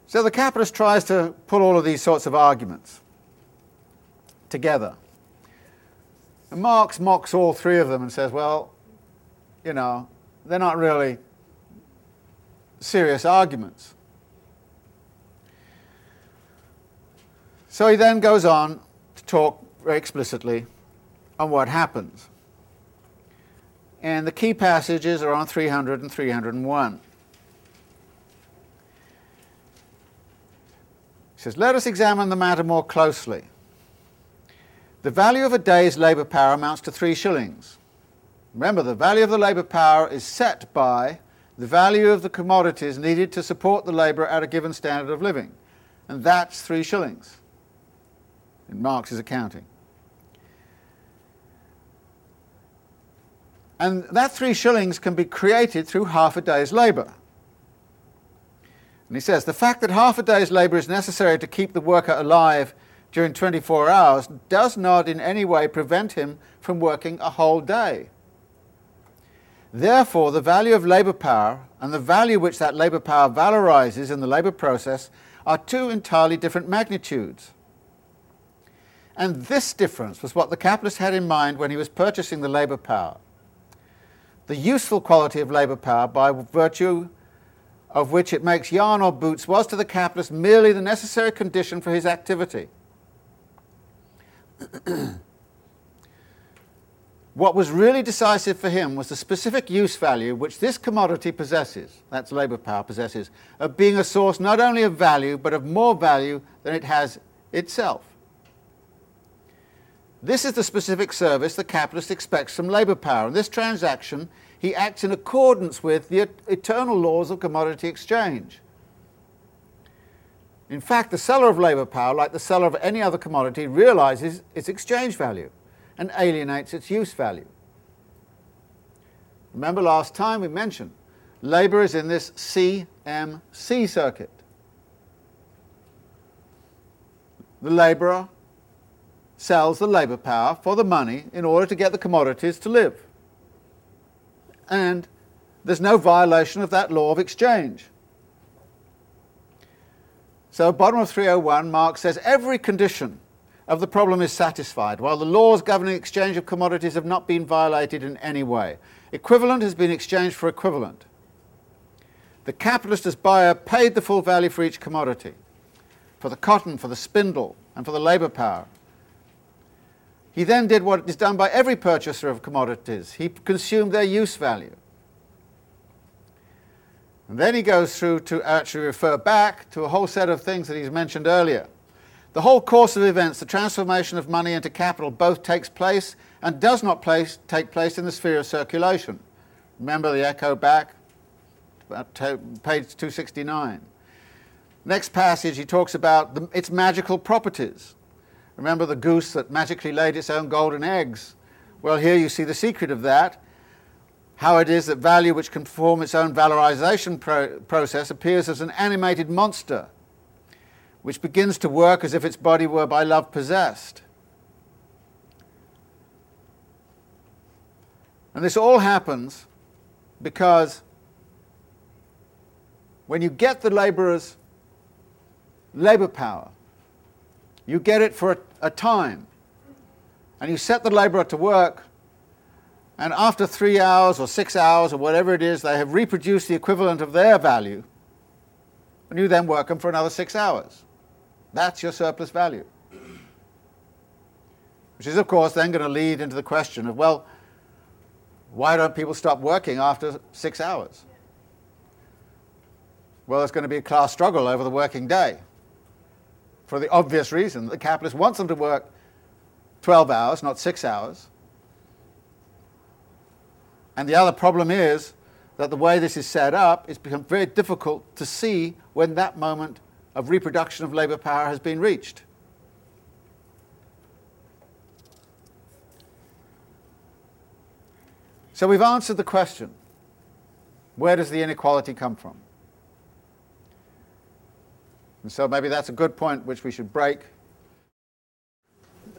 So the capitalist tries to put all of these sorts of arguments together. And Marx mocks all three of them and says, well, you know, they're not really serious arguments. So he then goes on to talk very explicitly on what happens. And the key passages are on 300 and 301. He says, Let us examine the matter more closely. The value of a day's labour power amounts to three shillings. Remember, the value of the labour power is set by the value of the commodities needed to support the labourer at a given standard of living. And that's three shillings in Marx's accounting. And that three shillings can be created through half a day's labour. And he says the fact that half a day's labour is necessary to keep the worker alive during 24 hours does not in any way prevent him from working a whole day. Therefore, the value of labour power and the value which that labour power valorizes in the labour process are two entirely different magnitudes. And this difference was what the capitalist had in mind when he was purchasing the labour power. The useful quality of labour power, by virtue of which it makes yarn or boots, was to the capitalist merely the necessary condition for his activity. what was really decisive for him was the specific use value which this commodity possesses, that's labour power possesses, of being a source not only of value but of more value than it has itself. This is the specific service the capitalist expects from labour power. In this transaction, he acts in accordance with the eternal laws of commodity exchange. In fact, the seller of labour power, like the seller of any other commodity, realizes its exchange value and alienates its use value. Remember last time we mentioned labour is in this CMC circuit. The labourer sells the labour power for the money in order to get the commodities to live. And there's no violation of that law of exchange. So, bottom of 301, Marx says every condition of the problem is satisfied, while the laws governing exchange of commodities have not been violated in any way. Equivalent has been exchanged for equivalent. The capitalist as buyer paid the full value for each commodity. for the cotton, for the spindle, and for the labour power. He then did what is done by every purchaser of commodities he consumed their use value. And then he goes through to actually refer back to a whole set of things that he's mentioned earlier. The whole course of events, the transformation of money into capital, both takes place and does not place, take place in the sphere of circulation. Remember the echo back, page 269. Next passage, he talks about the, its magical properties. Remember the goose that magically laid its own golden eggs? Well, here you see the secret of that. How it is that value, which can perform its own valorization pro- process, appears as an animated monster, which begins to work as if its body were by love possessed. And this all happens because when you get the laborer's labor power, you get it for a, a time. And you set the laborer to work, and after three hours or six hours or whatever it is, they have reproduced the equivalent of their value, and you then work them for another six hours. That's your surplus value. Which is, of course, then going to lead into the question of, well, why don't people stop working after six hours? Well, there's going to be a class struggle over the working day for the obvious reason that the capitalist wants them to work 12 hours, not six hours. And the other problem is that the way this is set up, it's become very difficult to see when that moment of reproduction of labour power has been reached. So we've answered the question where does the inequality come from? And so maybe that's a good point which we should break.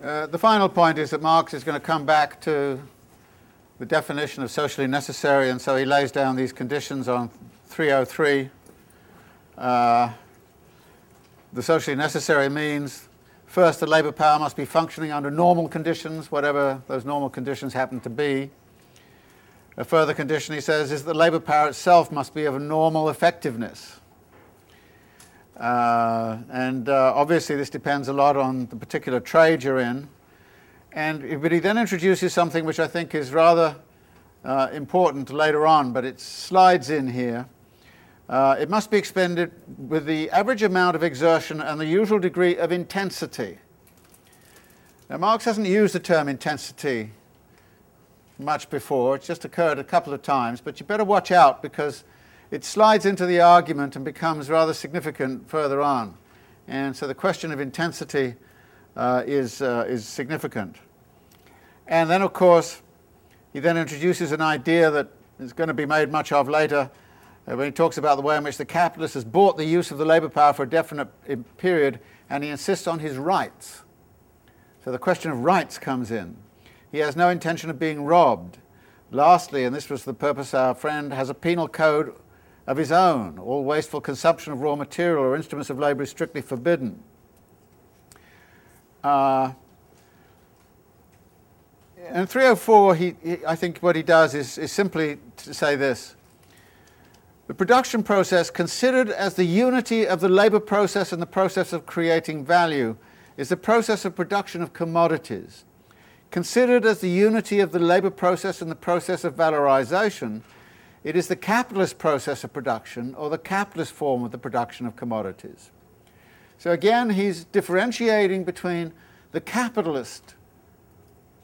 Uh, the final point is that Marx is going to come back to the definition of socially necessary, and so he lays down these conditions on 303. Uh, the socially necessary means first, the labour power must be functioning under normal conditions, whatever those normal conditions happen to be. A further condition, he says, is that the labour power itself must be of normal effectiveness. Uh, and uh, obviously, this depends a lot on the particular trade you're in. And, but he then introduces something which I think is rather uh, important later on, but it slides in here. Uh, it must be expended with the average amount of exertion and the usual degree of intensity. Now, Marx hasn't used the term intensity much before, it's just occurred a couple of times, but you better watch out because it slides into the argument and becomes rather significant further on. And so the question of intensity uh, is, uh, is significant. And then, of course, he then introduces an idea that is going to be made much of later uh, when he talks about the way in which the capitalist has bought the use of the labour power for a definite uh, period and he insists on his rights. So the question of rights comes in. He has no intention of being robbed. Lastly, and this was the purpose our friend has a penal code of his own. All wasteful consumption of raw material or instruments of labour is strictly forbidden. Uh, in 304, he, he, I think what he does is, is simply to say this. The production process, considered as the unity of the labour process and the process of creating value, is the process of production of commodities. Considered as the unity of the labour process and the process of valorization, it is the capitalist process of production or the capitalist form of the production of commodities. So again, he's differentiating between the capitalist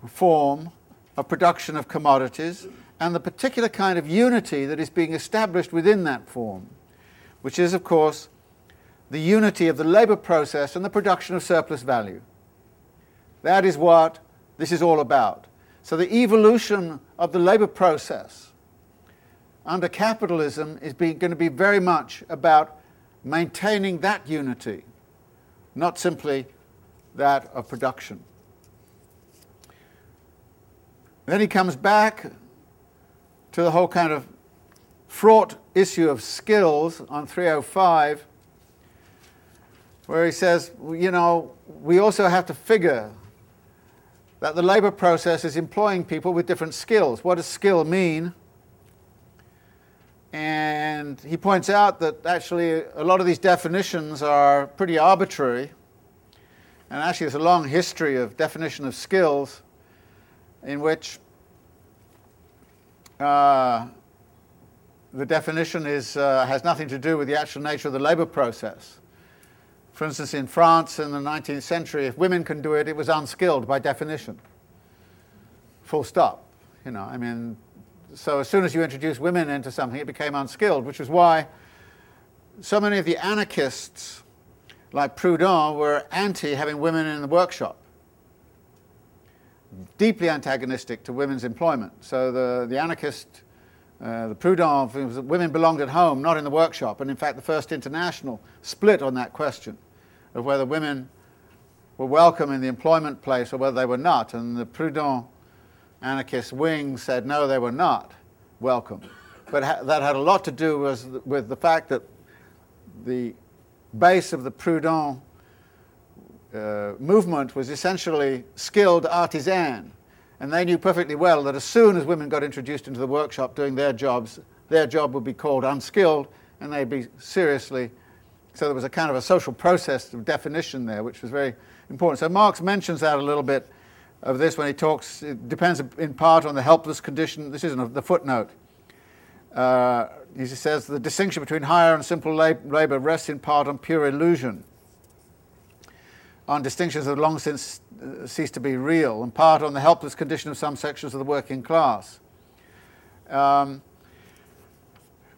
form of production of commodities and the particular kind of unity that is being established within that form, which is, of course, the unity of the labour process and the production of surplus value. That is what this is all about. So the evolution of the labour process under capitalism is going to be very much about maintaining that unity, not simply that of production. Then he comes back to the whole kind of fraught issue of skills on 305, where he says, you know, we also have to figure that the labor process is employing people with different skills. What does skill mean? And he points out that actually a lot of these definitions are pretty arbitrary. And actually, there's a long history of definition of skills in which uh, the definition is, uh, has nothing to do with the actual nature of the labor process. For instance, in France in the 19th century, if women can do it, it was unskilled by definition. Full stop. You know, I mean, so as soon as you introduce women into something, it became unskilled, which is why so many of the anarchists, like Proudhon, were anti having women in the workshop. Deeply antagonistic to women's employment. So the, the anarchist, uh, the Proudhon, women belonged at home, not in the workshop. And in fact, the First International split on that question of whether women were welcome in the employment place or whether they were not. And the Proudhon anarchist wing said no, they were not welcome. But ha- that had a lot to do with, with the fact that the base of the Proudhon uh, movement was essentially skilled artisan. And they knew perfectly well that as soon as women got introduced into the workshop doing their jobs, their job would be called unskilled and they'd be seriously. So there was a kind of a social process of definition there, which was very important. So Marx mentions that a little bit of this when he talks, it depends in part on the helpless condition. This isn't the footnote. Uh, he says the distinction between higher and simple labor rests in part on pure illusion, on distinctions that have long since uh, ceased to be real, and part on the helpless condition of some sections of the working class. Um,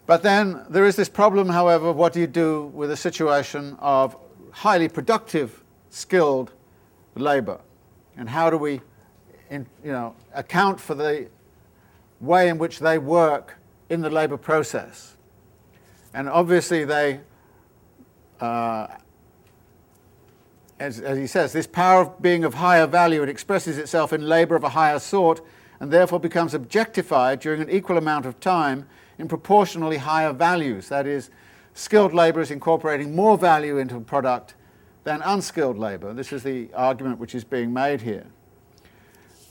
but then there is this problem, however, of what do you do with a situation of highly productive, skilled labor? and how do we in, you know, account for the way in which they work in the labour process. And obviously, they, uh, as, as he says, this power of being of higher value, it expresses itself in labour of a higher sort and therefore becomes objectified during an equal amount of time in proportionally higher values. That is, skilled labour is incorporating more value into a product than unskilled labour. This is the argument which is being made here.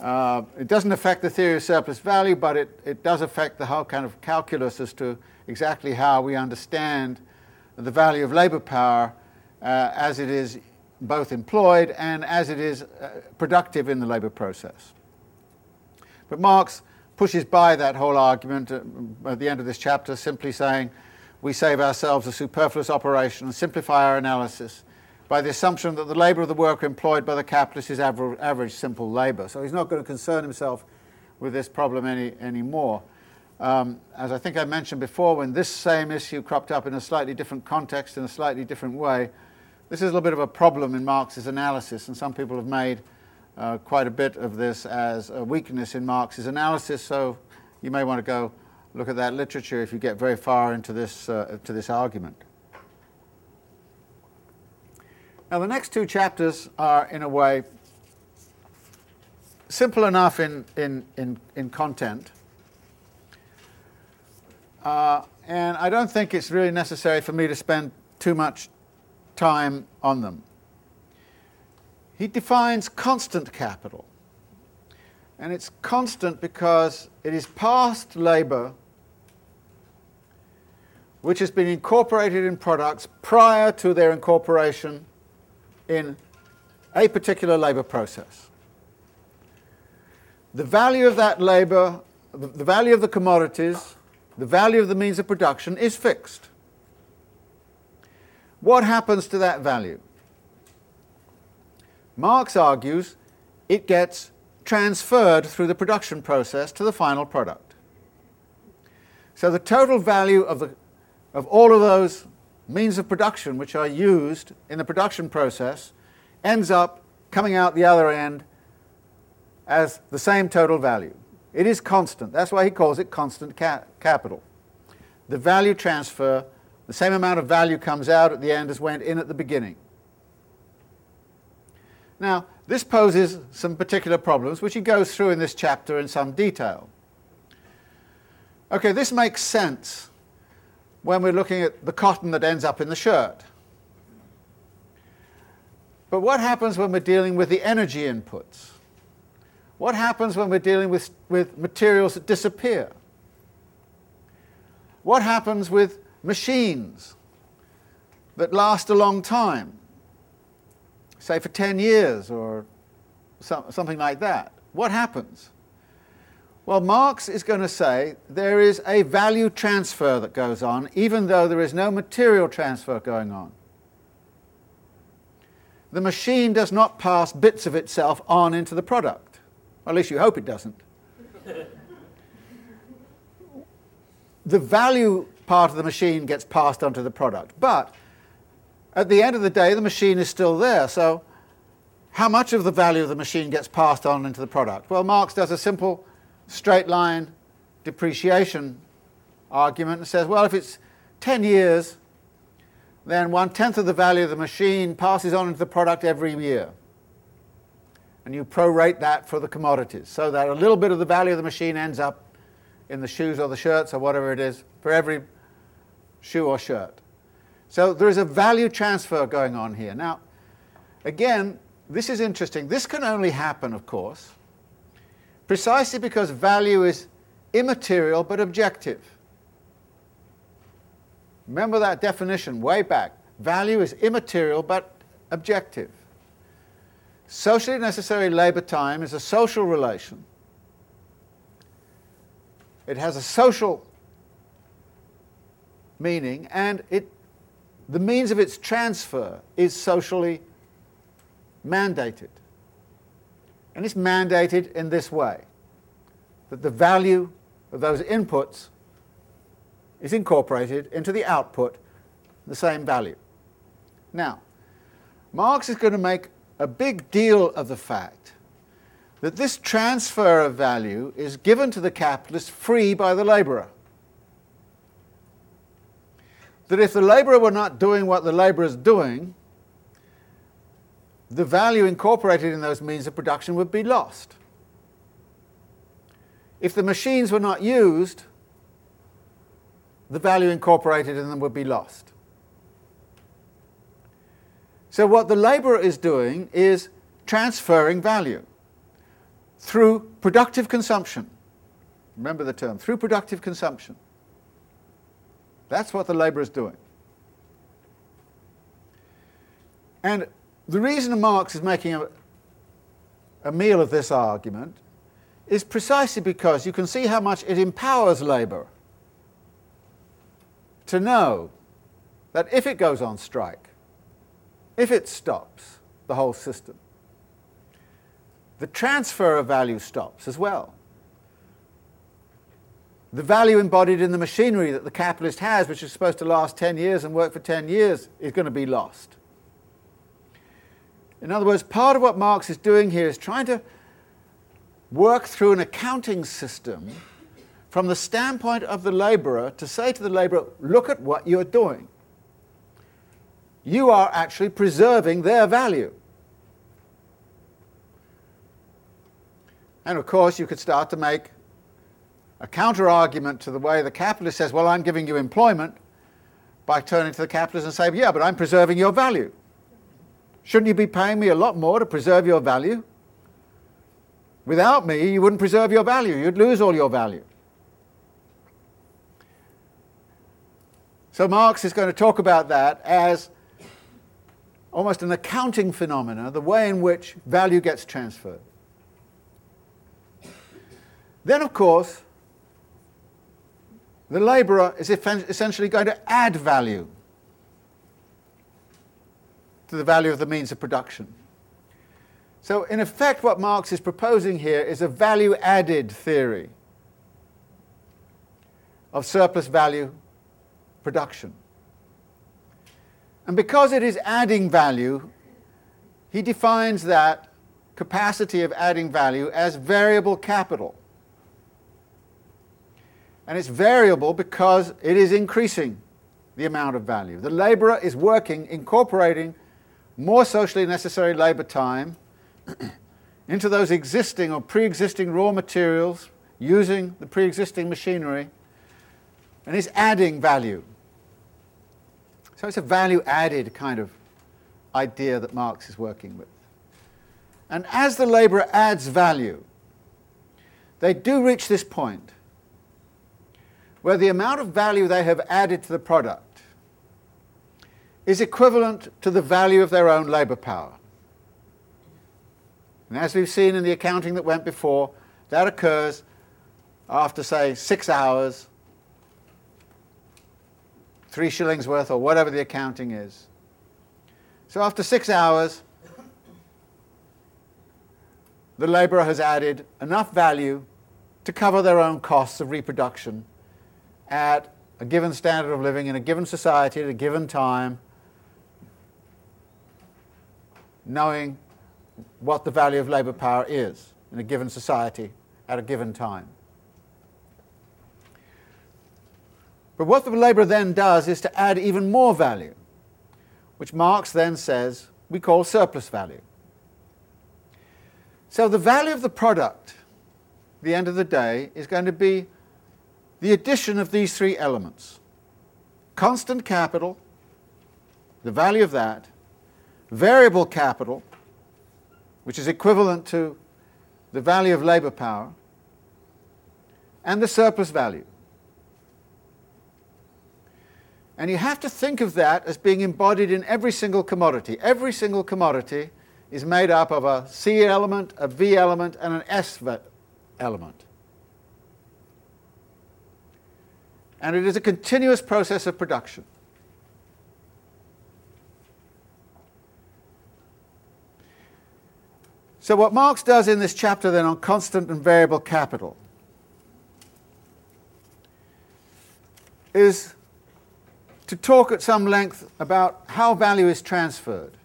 Uh, it doesn't affect the theory of surplus value, but it, it does affect the whole kind of calculus as to exactly how we understand the value of labour power uh, as it is both employed and as it is uh, productive in the labour process. But Marx pushes by that whole argument uh, at the end of this chapter, simply saying we save ourselves a superfluous operation and simplify our analysis by the assumption that the labour of the worker employed by the capitalist is average, average simple labour. So he's not going to concern himself with this problem any anymore. Um, as I think I mentioned before, when this same issue cropped up in a slightly different context, in a slightly different way, this is a little bit of a problem in Marx's analysis, and some people have made uh, quite a bit of this as a weakness in Marx's analysis. So you may want to go look at that literature if you get very far into this, uh, to this argument. Now, the next two chapters are, in a way, simple enough in, in, in, in content. Uh, and I don't think it's really necessary for me to spend too much time on them. He defines constant capital. And it's constant because it is past labor which has been incorporated in products prior to their incorporation in a particular labour process. The value of that labour, the value of the commodities, the value of the means of production is fixed. What happens to that value? Marx argues it gets transferred through the production process to the final product. So the total value of, the, of all of those means of production which are used in the production process ends up coming out the other end as the same total value. It is constant. That's why he calls it constant ca- capital. The value transfer, the same amount of value comes out at the end as went in at the beginning. Now, this poses some particular problems, which he goes through in this chapter in some detail. Okay, this makes sense when we're looking at the cotton that ends up in the shirt. But what happens when we're dealing with the energy inputs? What happens when we're dealing with, with materials that disappear? what happens with machines that last a long time, say for 10 years or so, something like that? What happens? Well, Marx is going to say there is a value transfer that goes on, even though there is no material transfer going on. The machine does not pass bits of itself on into the product. At least you hope it doesn't. the value part of the machine gets passed on to the product. But at the end of the day, the machine is still there. So, how much of the value of the machine gets passed on into the product? Well, Marx does a simple straight line depreciation argument and says, well, if it's 10 years, then one tenth of the value of the machine passes on into the product every year. And you prorate that for the commodities so that a little bit of the value of the machine ends up in the shoes or the shirts or whatever it is for every shoe or shirt. So there is a value transfer going on here. Now, again, this is interesting. This can only happen, of course, precisely because value is immaterial but objective. Remember that definition way back. Value is immaterial but objective. Socially necessary labor time is a social relation. It has a social meaning and it, the means of its transfer is socially mandated. And it's mandated in this way that the value of those inputs is incorporated into the output, the same value. Now, Marx is going to make a big deal of the fact that this transfer of value is given to the capitalist free by the laborer. That if the laborer were not doing what the laborer is doing, the value incorporated in those means of production would be lost. If the machines were not used, the value incorporated in them would be lost. So, what the laborer is doing is transferring value through productive consumption. Remember the term, through productive consumption. That's what the laborer is doing. And the reason Marx is making a, a meal of this argument is precisely because you can see how much it empowers labour to know that if it goes on strike, if it stops the whole system, the transfer of value stops as well. The value embodied in the machinery that the capitalist has, which is supposed to last 10 years and work for 10 years, is going to be lost. In other words, part of what Marx is doing here is trying to work through an accounting system from the standpoint of the laborer to say to the laborer, look at what you're doing. You are actually preserving their value. And of course, you could start to make a counter argument to the way the capitalist says, well, I'm giving you employment, by turning to the capitalist and saying, yeah, but I'm preserving your value. Shouldn't you be paying me a lot more to preserve your value? Without me, you wouldn't preserve your value. You'd lose all your value. So Marx is going to talk about that as almost an accounting phenomena, the way in which value gets transferred. Then, of course, the labourer is essentially going to add value to the value of the means of production. So, in effect, what Marx is proposing here is a value added theory of surplus value production. And because it is adding value, he defines that capacity of adding value as variable capital. And it's variable because it is increasing the amount of value. The laborer is working, incorporating more socially necessary labor time into those existing or pre existing raw materials using the pre existing machinery and is adding value. So it's a value added kind of idea that Marx is working with. And as the laborer adds value, they do reach this point where the amount of value they have added to the product is equivalent to the value of their own labour power. And as we've seen in the accounting that went before, that occurs after, say, six hours, three shillings worth, or whatever the accounting is. So after six hours, the labourer has added enough value to cover their own costs of reproduction at a given standard of living in a given society at a given time, knowing what the value of labour power is in a given society at a given time. But what the labourer then does is to add even more value, which Marx then says we call surplus value. So the value of the product, the end of the day, is going to be the addition of these three elements. Constant capital, the value of that, variable capital, which is equivalent to the value of labour power, and the surplus value. And you have to think of that as being embodied in every single commodity. Every single commodity is made up of a C element, a V element, and an S element. And it is a continuous process of production. So, what Marx does in this chapter then on constant and variable capital is to talk at some length about how value is transferred.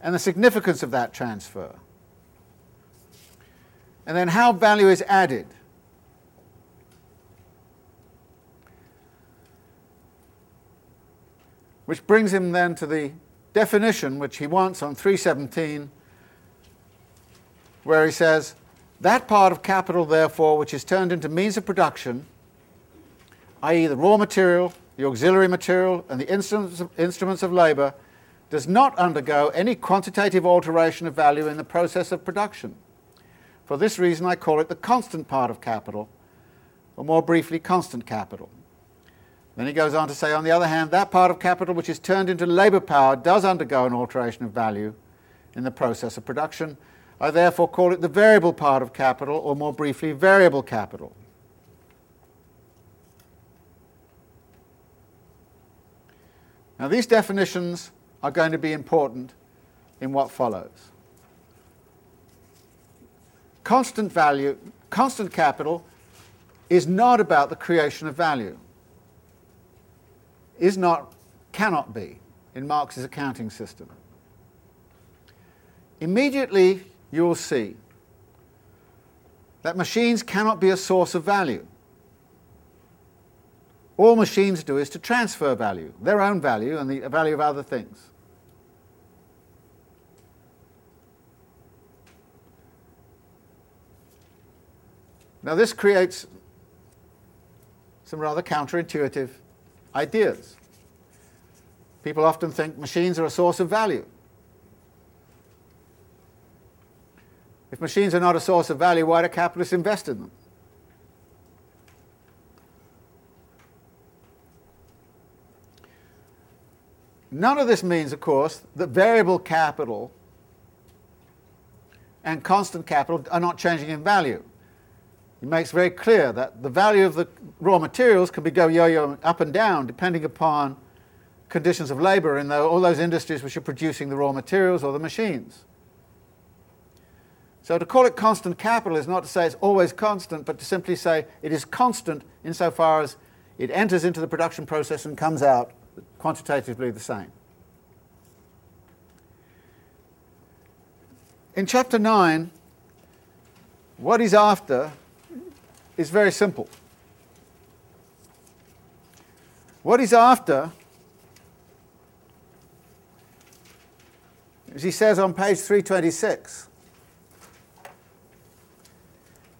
and the significance of that transfer. And then how value is added. Which brings him then to the definition which he wants on 317, where he says, that part of capital, therefore, which is turned into means of production, i.e., the raw material, the auxiliary material, and the instruments of, labor, does not undergo any quantitative alteration of value in the process of production. For this reason, I call it the constant part of capital, or more briefly, constant capital. Then he goes on to say, on the other hand, that part of capital which is turned into labour power does undergo an alteration of value in the process of production. I therefore call it the variable part of capital, or more briefly, variable capital. Now, these definitions are going to be important in what follows. Constant value, constant capital is not about the creation of value. Is not, cannot be in Marx's accounting system. Immediately you will see that machines cannot be a source of value. All machines do is to transfer value, their own value and the value of other things. Now, this creates some rather counterintuitive ideas. People often think machines are a source of value. If machines are not a source of value, why do capitalists invest in them? None of this means, of course, that variable capital and constant capital are not changing in value. He makes very clear that the value of the raw materials can be go yo-yo up and down depending upon conditions of labor in the, all those industries which are producing the raw materials or the machines. So to call it constant capital is not to say it's always constant, but to simply say it is constant insofar as it enters into the production process and comes out quantitatively the same. In chapter 9, what he's after is very simple. What he's after, as he says on page 326,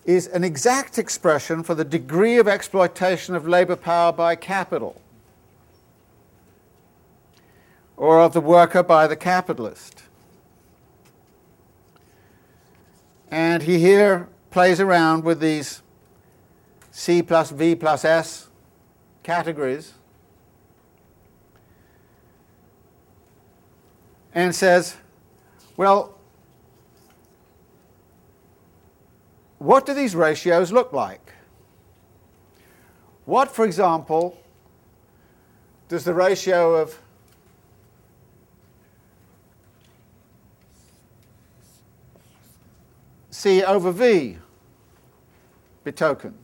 is an exact expression for the degree of exploitation of labour power by capital or of the worker by the capitalist. And he here plays around with these C plus V plus S categories and says, well, what do these ratios look like? What, for example, does the ratio of C over V betoken?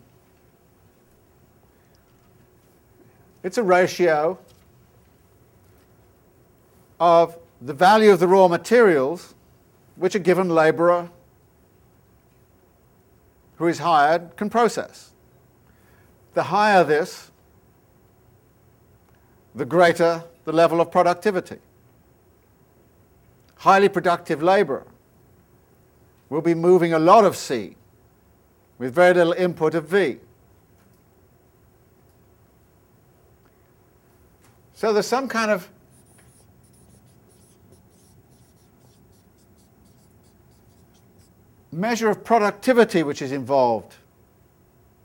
It's a ratio of the value of the raw materials which a given laborer who is hired can process. The higher this, the greater the level of productivity. Highly productive laborer will be moving a lot of C with very little input of V. So there's some kind of measure of productivity which is involved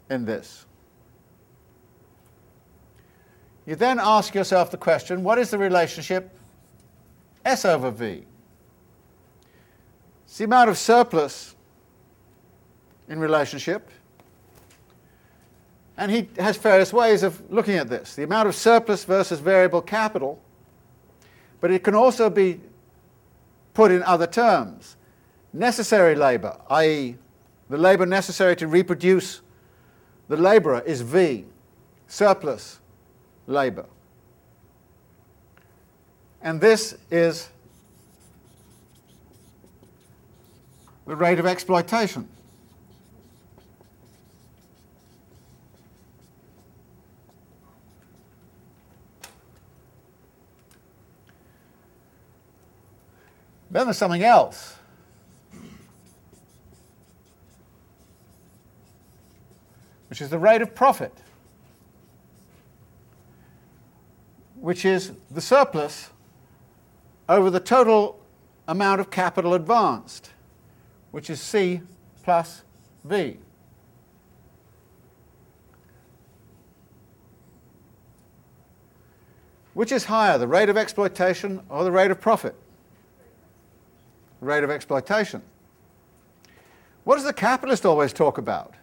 in this. You then ask yourself the question what is the relationship S over V? It's the amount of surplus in relationship. And he has various ways of looking at this the amount of surplus versus variable capital. But it can also be put in other terms necessary labor, i.e., the labor necessary to reproduce the laborer, is V, surplus labor. And this is the rate of exploitation. Then there's something else. which is the rate of profit, which is the surplus over the total amount of capital advanced, which is C plus V. Which is higher, the rate of exploitation or the rate of profit? Rate of exploitation. What does the capitalist always talk about?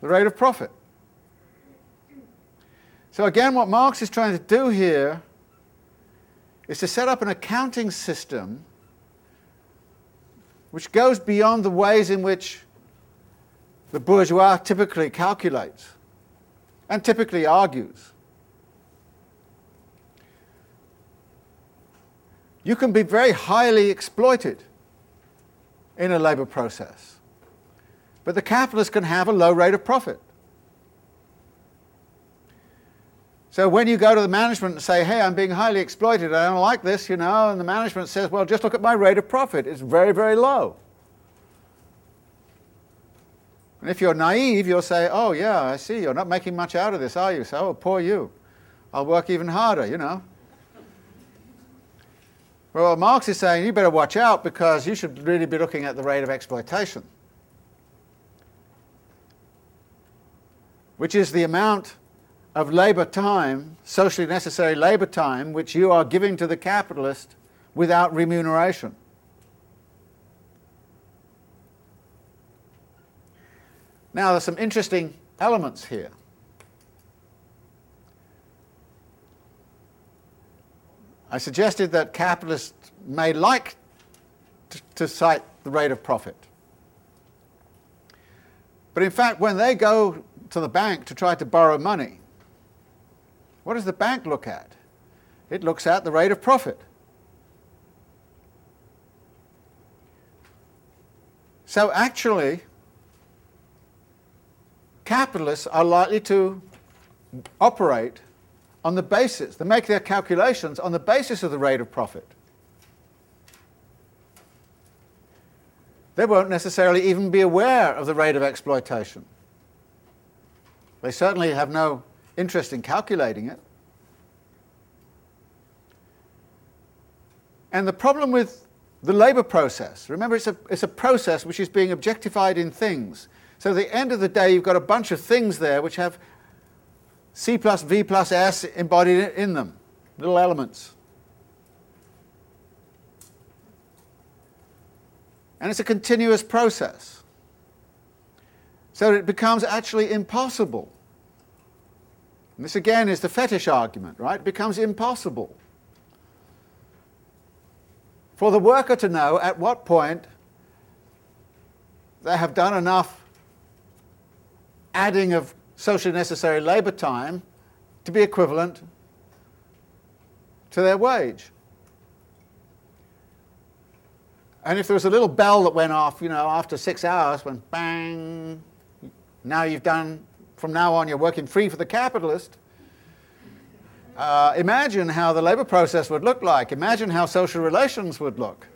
the rate of profit. So again, what Marx is trying to do here is to set up an accounting system which goes beyond the ways in which the bourgeois typically calculates and typically argues. You can be very highly exploited in a labor process. But the capitalist can have a low rate of profit. So when you go to the management and say, hey, I'm being highly exploited, I don't like this, you know, and the management says, well, just look at my rate of profit. It's very, very low. And if you're naive, you'll say, oh, yeah, I see, you're not making much out of this, are you? So, oh, poor you. I'll work even harder, you know. Well, Marx is saying you better watch out because you should really be looking at the rate of exploitation. which is the amount of labour time, socially necessary labour time, which you are giving to the capitalist without remuneration. Now, there's some interesting elements here. I suggested that capitalists may like to, to cite the rate of profit. But in fact, when they go to the bank to try to borrow money, what does the bank look at? It looks at the rate of profit. So actually, capitalists are likely to operate on the basis, they make their calculations on the basis of the rate of profit. They won't necessarily even be aware of the rate of exploitation. They certainly have no interest in calculating it. And the problem with the labour process. Remember, it's a, it's a process which is being objectified in things. So at the end of the day, you've got a bunch of things there which have C plus V plus S embodied in them, little elements. And it's a continuous process. So it becomes actually impossible. And this again is the fetish argument, right? It becomes impossible for the worker to know at what point they have done enough adding of socially necessary labour time to be equivalent to their wage. And if there was a little bell that went off, you know, after six hours, when bang, now you've done, from now on you're working free for the capitalist, uh, imagine how the labour process would look like. Imagine how social relations would look.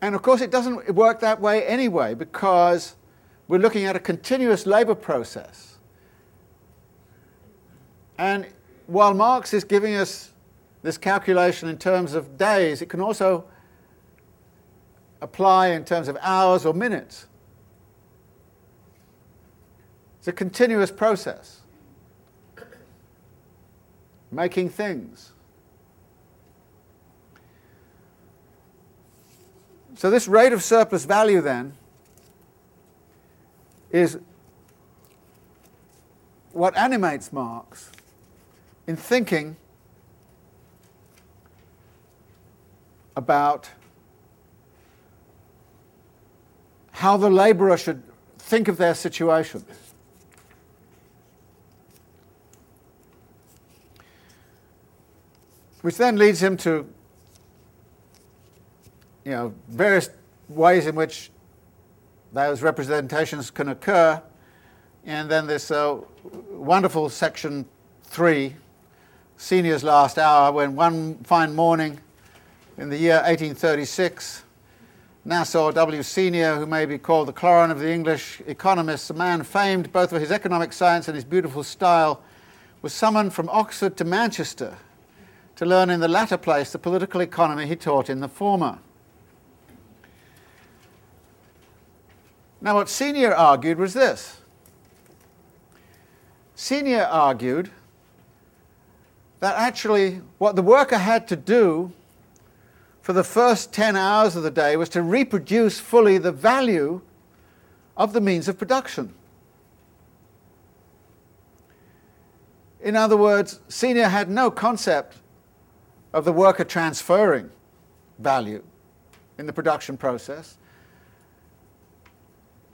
And of course, it doesn't work that way anyway because we're looking at a continuous labour process. And while Marx is giving us this calculation in terms of days, it can also apply in terms of hours or minutes. It's a continuous process. Making things. So, this rate of surplus value then is what animates Marx in thinking about how the labourer should think of their situation. Which then leads him to you know, various ways in which those representations can occur. And then this uh, wonderful section three, Senior's Last Hour, when one fine morning in the year 1836, Nassau W. Senior, who may be called the Clauren of the English economists, a man famed both for his economic science and his beautiful style, was summoned from Oxford to Manchester to learn in the latter place the political economy he taught in the former. Now, what Senior argued was this Senior argued that actually what the worker had to do for the first 10 hours of the day was to reproduce fully the value of the means of production. In other words, Senior had no concept of the worker transferring value in the production process.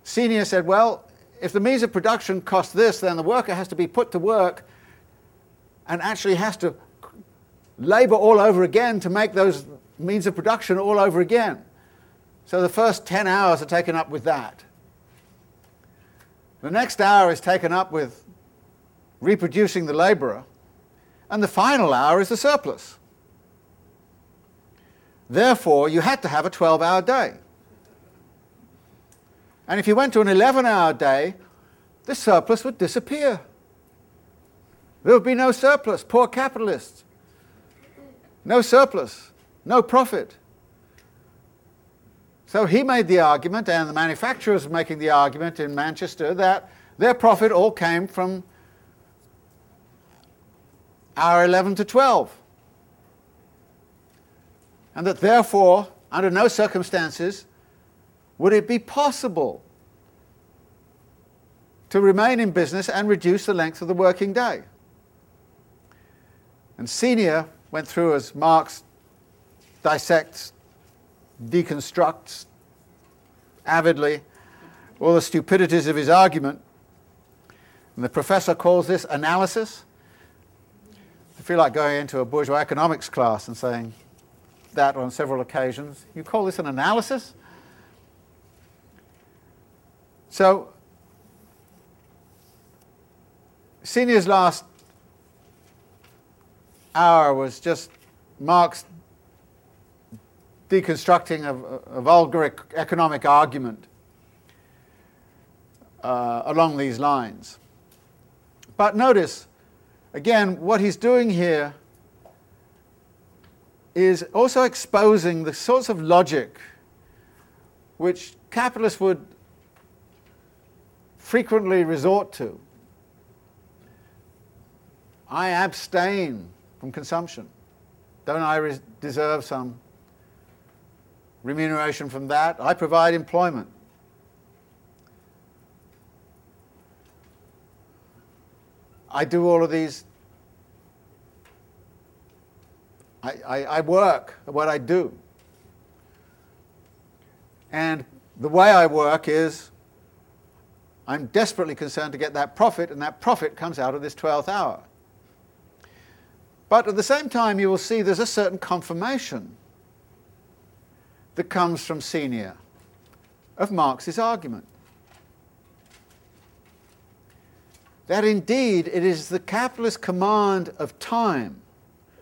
Senior said, well, if the means of production cost this, then the worker has to be put to work and actually has to labor all over again to make those means of production all over again. So the first 10 hours are taken up with that. The next hour is taken up with reproducing the laborer, and the final hour is the surplus. Therefore, you had to have a 12 hour day. And if you went to an 11 hour day, the surplus would disappear. There would be no surplus. Poor capitalists. No surplus. No profit. So he made the argument, and the manufacturers were making the argument in Manchester, that their profit all came from hour 11 to 12. And that therefore, under no circumstances, would it be possible to remain in business and reduce the length of the working day? And Senior went through as Marx dissects, deconstructs avidly all the stupidities of his argument. And the professor calls this analysis. I feel like going into a bourgeois economics class and saying that on several occasions. You call this an analysis? So, Senior's last hour was just Marx deconstructing a, a vulgar economic argument uh, along these lines. But notice, again, what he's doing here is also exposing the sorts of logic which capitalists would frequently resort to. I abstain from consumption. Don't I deserve some remuneration from that? I provide employment. I do all of these. I, I, I work at what I do. And the way I work is I'm desperately concerned to get that profit, and that profit comes out of this 12th hour. But at the same time, you will see there's a certain confirmation that comes from Senior of Marx's argument. That indeed it is the capitalist command of time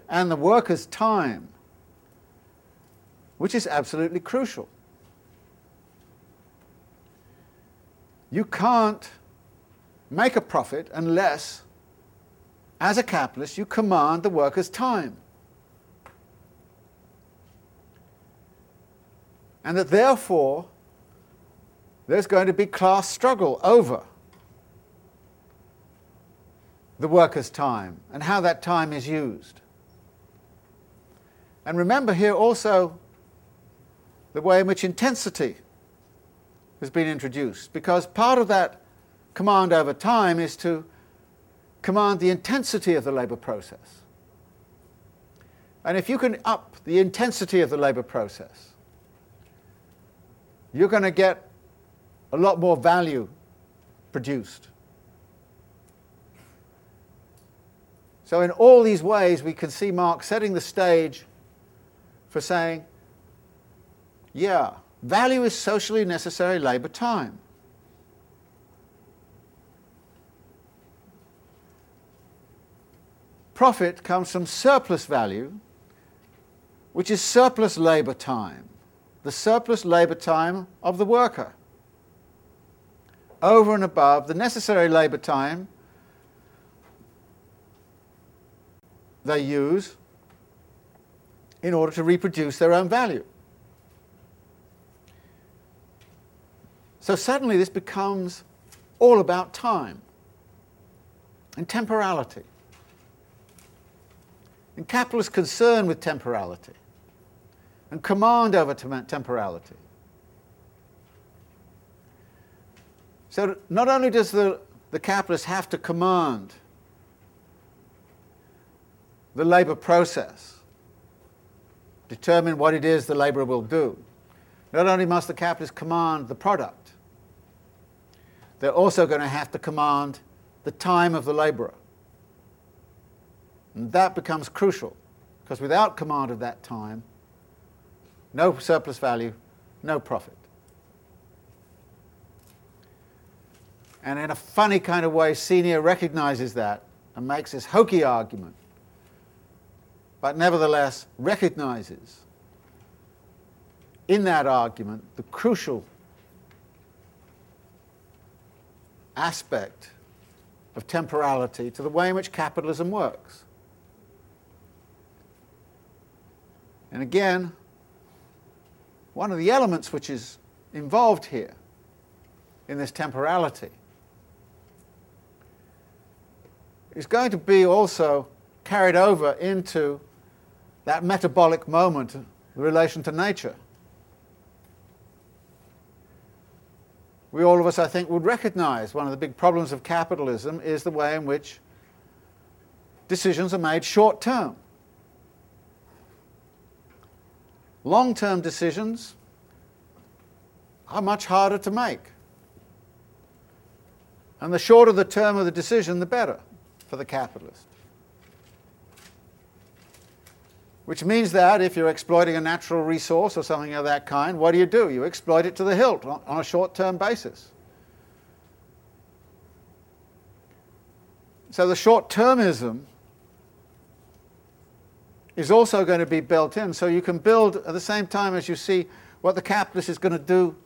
and the worker's time which is absolutely crucial. You can't make a profit unless as a capitalist, you command the worker's time. And that therefore, there's going to be class struggle over the worker's time and how that time is used. And remember here also the way in which intensity has been introduced, because part of that command over time is to command the intensity of the labour process. And if you can up the intensity of the labour process, you're going to get a lot more value produced. So, in all these ways, we can see Marx setting the stage for saying, yeah, value is socially necessary labour time. Profit comes from surplus value, which is surplus labour time, the surplus labour time of the worker, over and above the necessary labour time they use in order to reproduce their own value. So suddenly this becomes all about time and temporality and capitalist concern with temporality and command over temporality. So not only does the, the capitalist have to command the labour process, determine what it is the labourer will do, not only must the capitalist command the product, they're also going to have to command the time of the labourer. And that becomes crucial, because without command of that time, no surplus value, no profit. And in a funny kind of way, Senior recognizes that and makes this hokey argument, but nevertheless recognizes in that argument the crucial aspect of temporality to the way in which capitalism works. And again, one of the elements which is involved here in this temporality is going to be also carried over into that metabolic moment, the relation to nature. We all of us, I think, would recognize one of the big problems of capitalism is the way in which decisions are made short term. Long term decisions are much harder to make. And the shorter the term of the decision, the better for the capitalist. Which means that if you're exploiting a natural resource or something of that kind, what do you do? You exploit it to the hilt on a short term basis. So the short termism is also going to be built in. So you can build at the same time as you see what the capitalist is going to do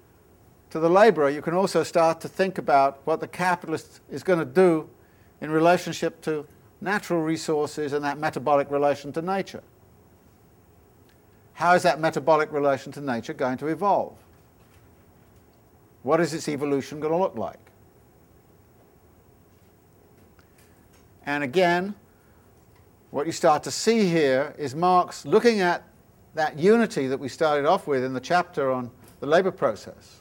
to the laborer, you can also start to think about what the capitalist is going to do in relationship to natural resources and that metabolic relation to nature. How is that metabolic relation to nature going to evolve? What is its evolution going to look like? And again, what you start to see here is Marx looking at that unity that we started off with in the chapter on the labour process,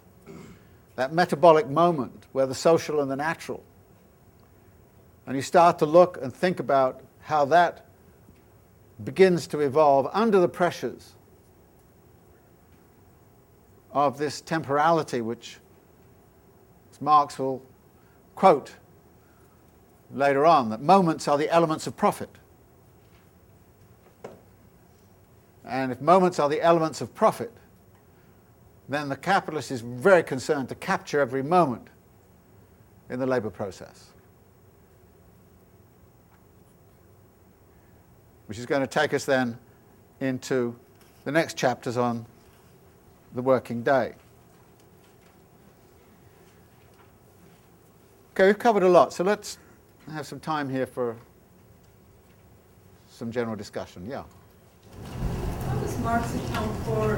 that metabolic moment where the social and the natural. And you start to look and think about how that begins to evolve under the pressures of this temporality, which Marx will quote later on that moments are the elements of profit. And if moments are the elements of profit, then the capitalist is very concerned to capture every moment in the labour process. Which is going to take us then into the next chapters on the working day. Okay, we've covered a lot, so let's have some time here for some general discussion. Yeah. How does Marx account for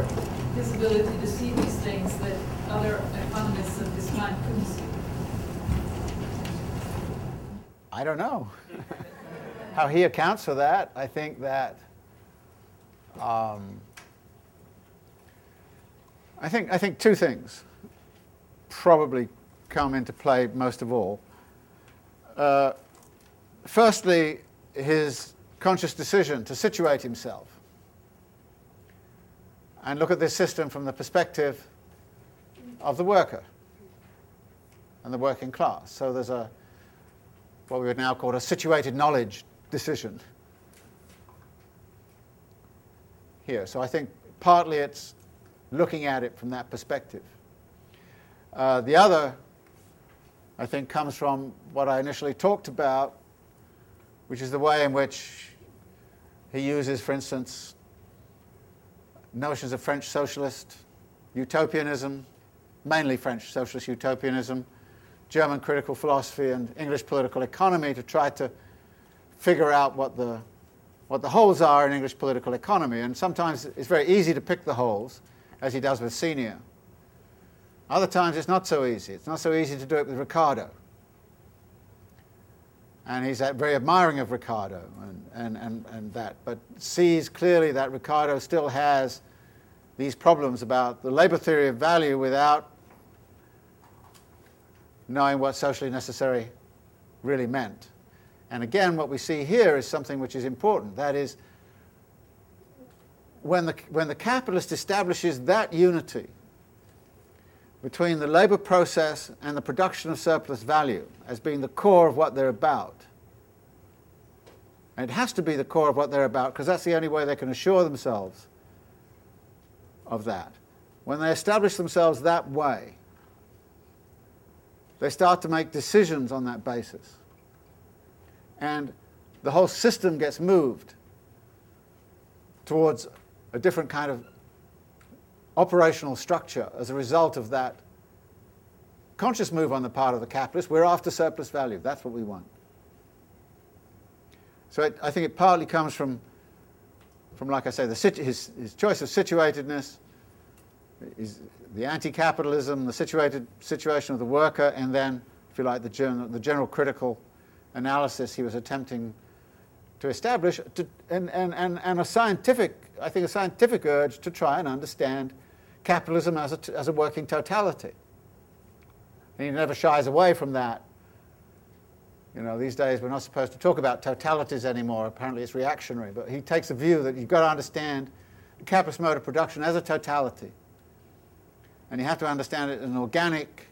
his ability to see these things that other economists of his time couldn't see? I don't know how he accounts for that. I think that um, I think I think two things probably come into play most of all. Uh, firstly, his conscious decision to situate himself and look at this system from the perspective of the worker and the working class. So there's a what we would now call a situated knowledge decision here. So I think partly it's looking at it from that perspective. Uh, the other I think, comes from what I initially talked about, which is the way in which he uses, for instance, notions of French socialist utopianism, mainly French socialist utopianism, German critical philosophy, and English political economy to try to figure out what the, what the holes are in English political economy. And sometimes it's very easy to pick the holes, as he does with Senior. Other times it's not so easy. It's not so easy to do it with Ricardo. And he's very admiring of Ricardo and, and, and, and that, but sees clearly that Ricardo still has these problems about the labor theory of value without knowing what socially necessary really meant. And again, what we see here is something which is important. That is, when the, when the capitalist establishes that unity between the labour process and the production of surplus value as being the core of what they're about. And it has to be the core of what they're about because that's the only way they can assure themselves of that. When they establish themselves that way, they start to make decisions on that basis. And the whole system gets moved towards a different kind of operational structure as a result of that conscious move on the part of the capitalist. We're after surplus value. That's what we want. So it, I think it partly comes from, from like I say, the his, his choice of situatedness, his, the anti-capitalism, the situated situation of the worker, and then, if you like, the, general, the general critical analysis he was attempting to establish, to, and, and, and, and a scientific, I think, a scientific urge to try and understand capitalism as a, as a working totality. And he never shies away from that. You know, these days we're not supposed to talk about totalities anymore. Apparently it's reactionary. But he takes a view that you've got to understand the capitalist mode of production as a totality. And you have to understand it as an organic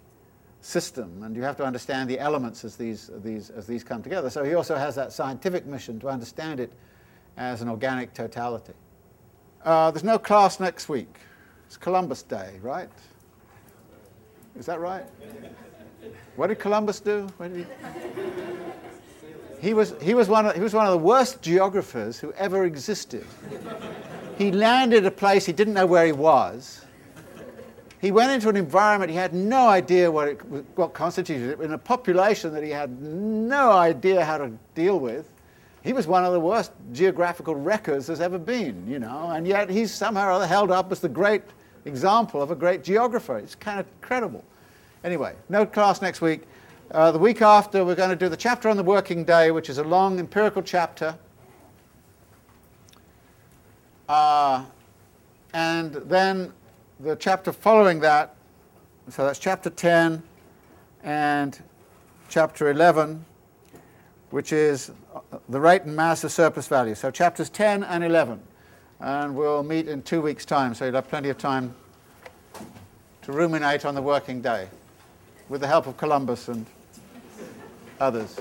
system, and you have to understand the elements as these, these, as these come together. So he also has that scientific mission to understand it as an organic totality. Uh, there's no class next week. It's Columbus Day, right? Is that right? What did Columbus do? Did he... he, was, he, was one of, he was one of the worst geographers who ever existed. He landed a place he didn't know where he was. He went into an environment he had no idea what, it, what constituted it, in a population that he had no idea how to deal with. he was one of the worst geographical wreckers there's ever been, you know, and yet he's somehow or other held up as the great example of a great geographer. It's kind of incredible. Anyway, no class next week. Uh, the week after, we're going to do the chapter on the working day, which is a long empirical chapter. Uh, and then the chapter following that, so that's chapter 10 and chapter 11, which is the rate and mass of surplus value. So chapters 10 and 11. And we'll meet in two weeks' time, so you'll have plenty of time to ruminate on the working day with the help of Columbus and others.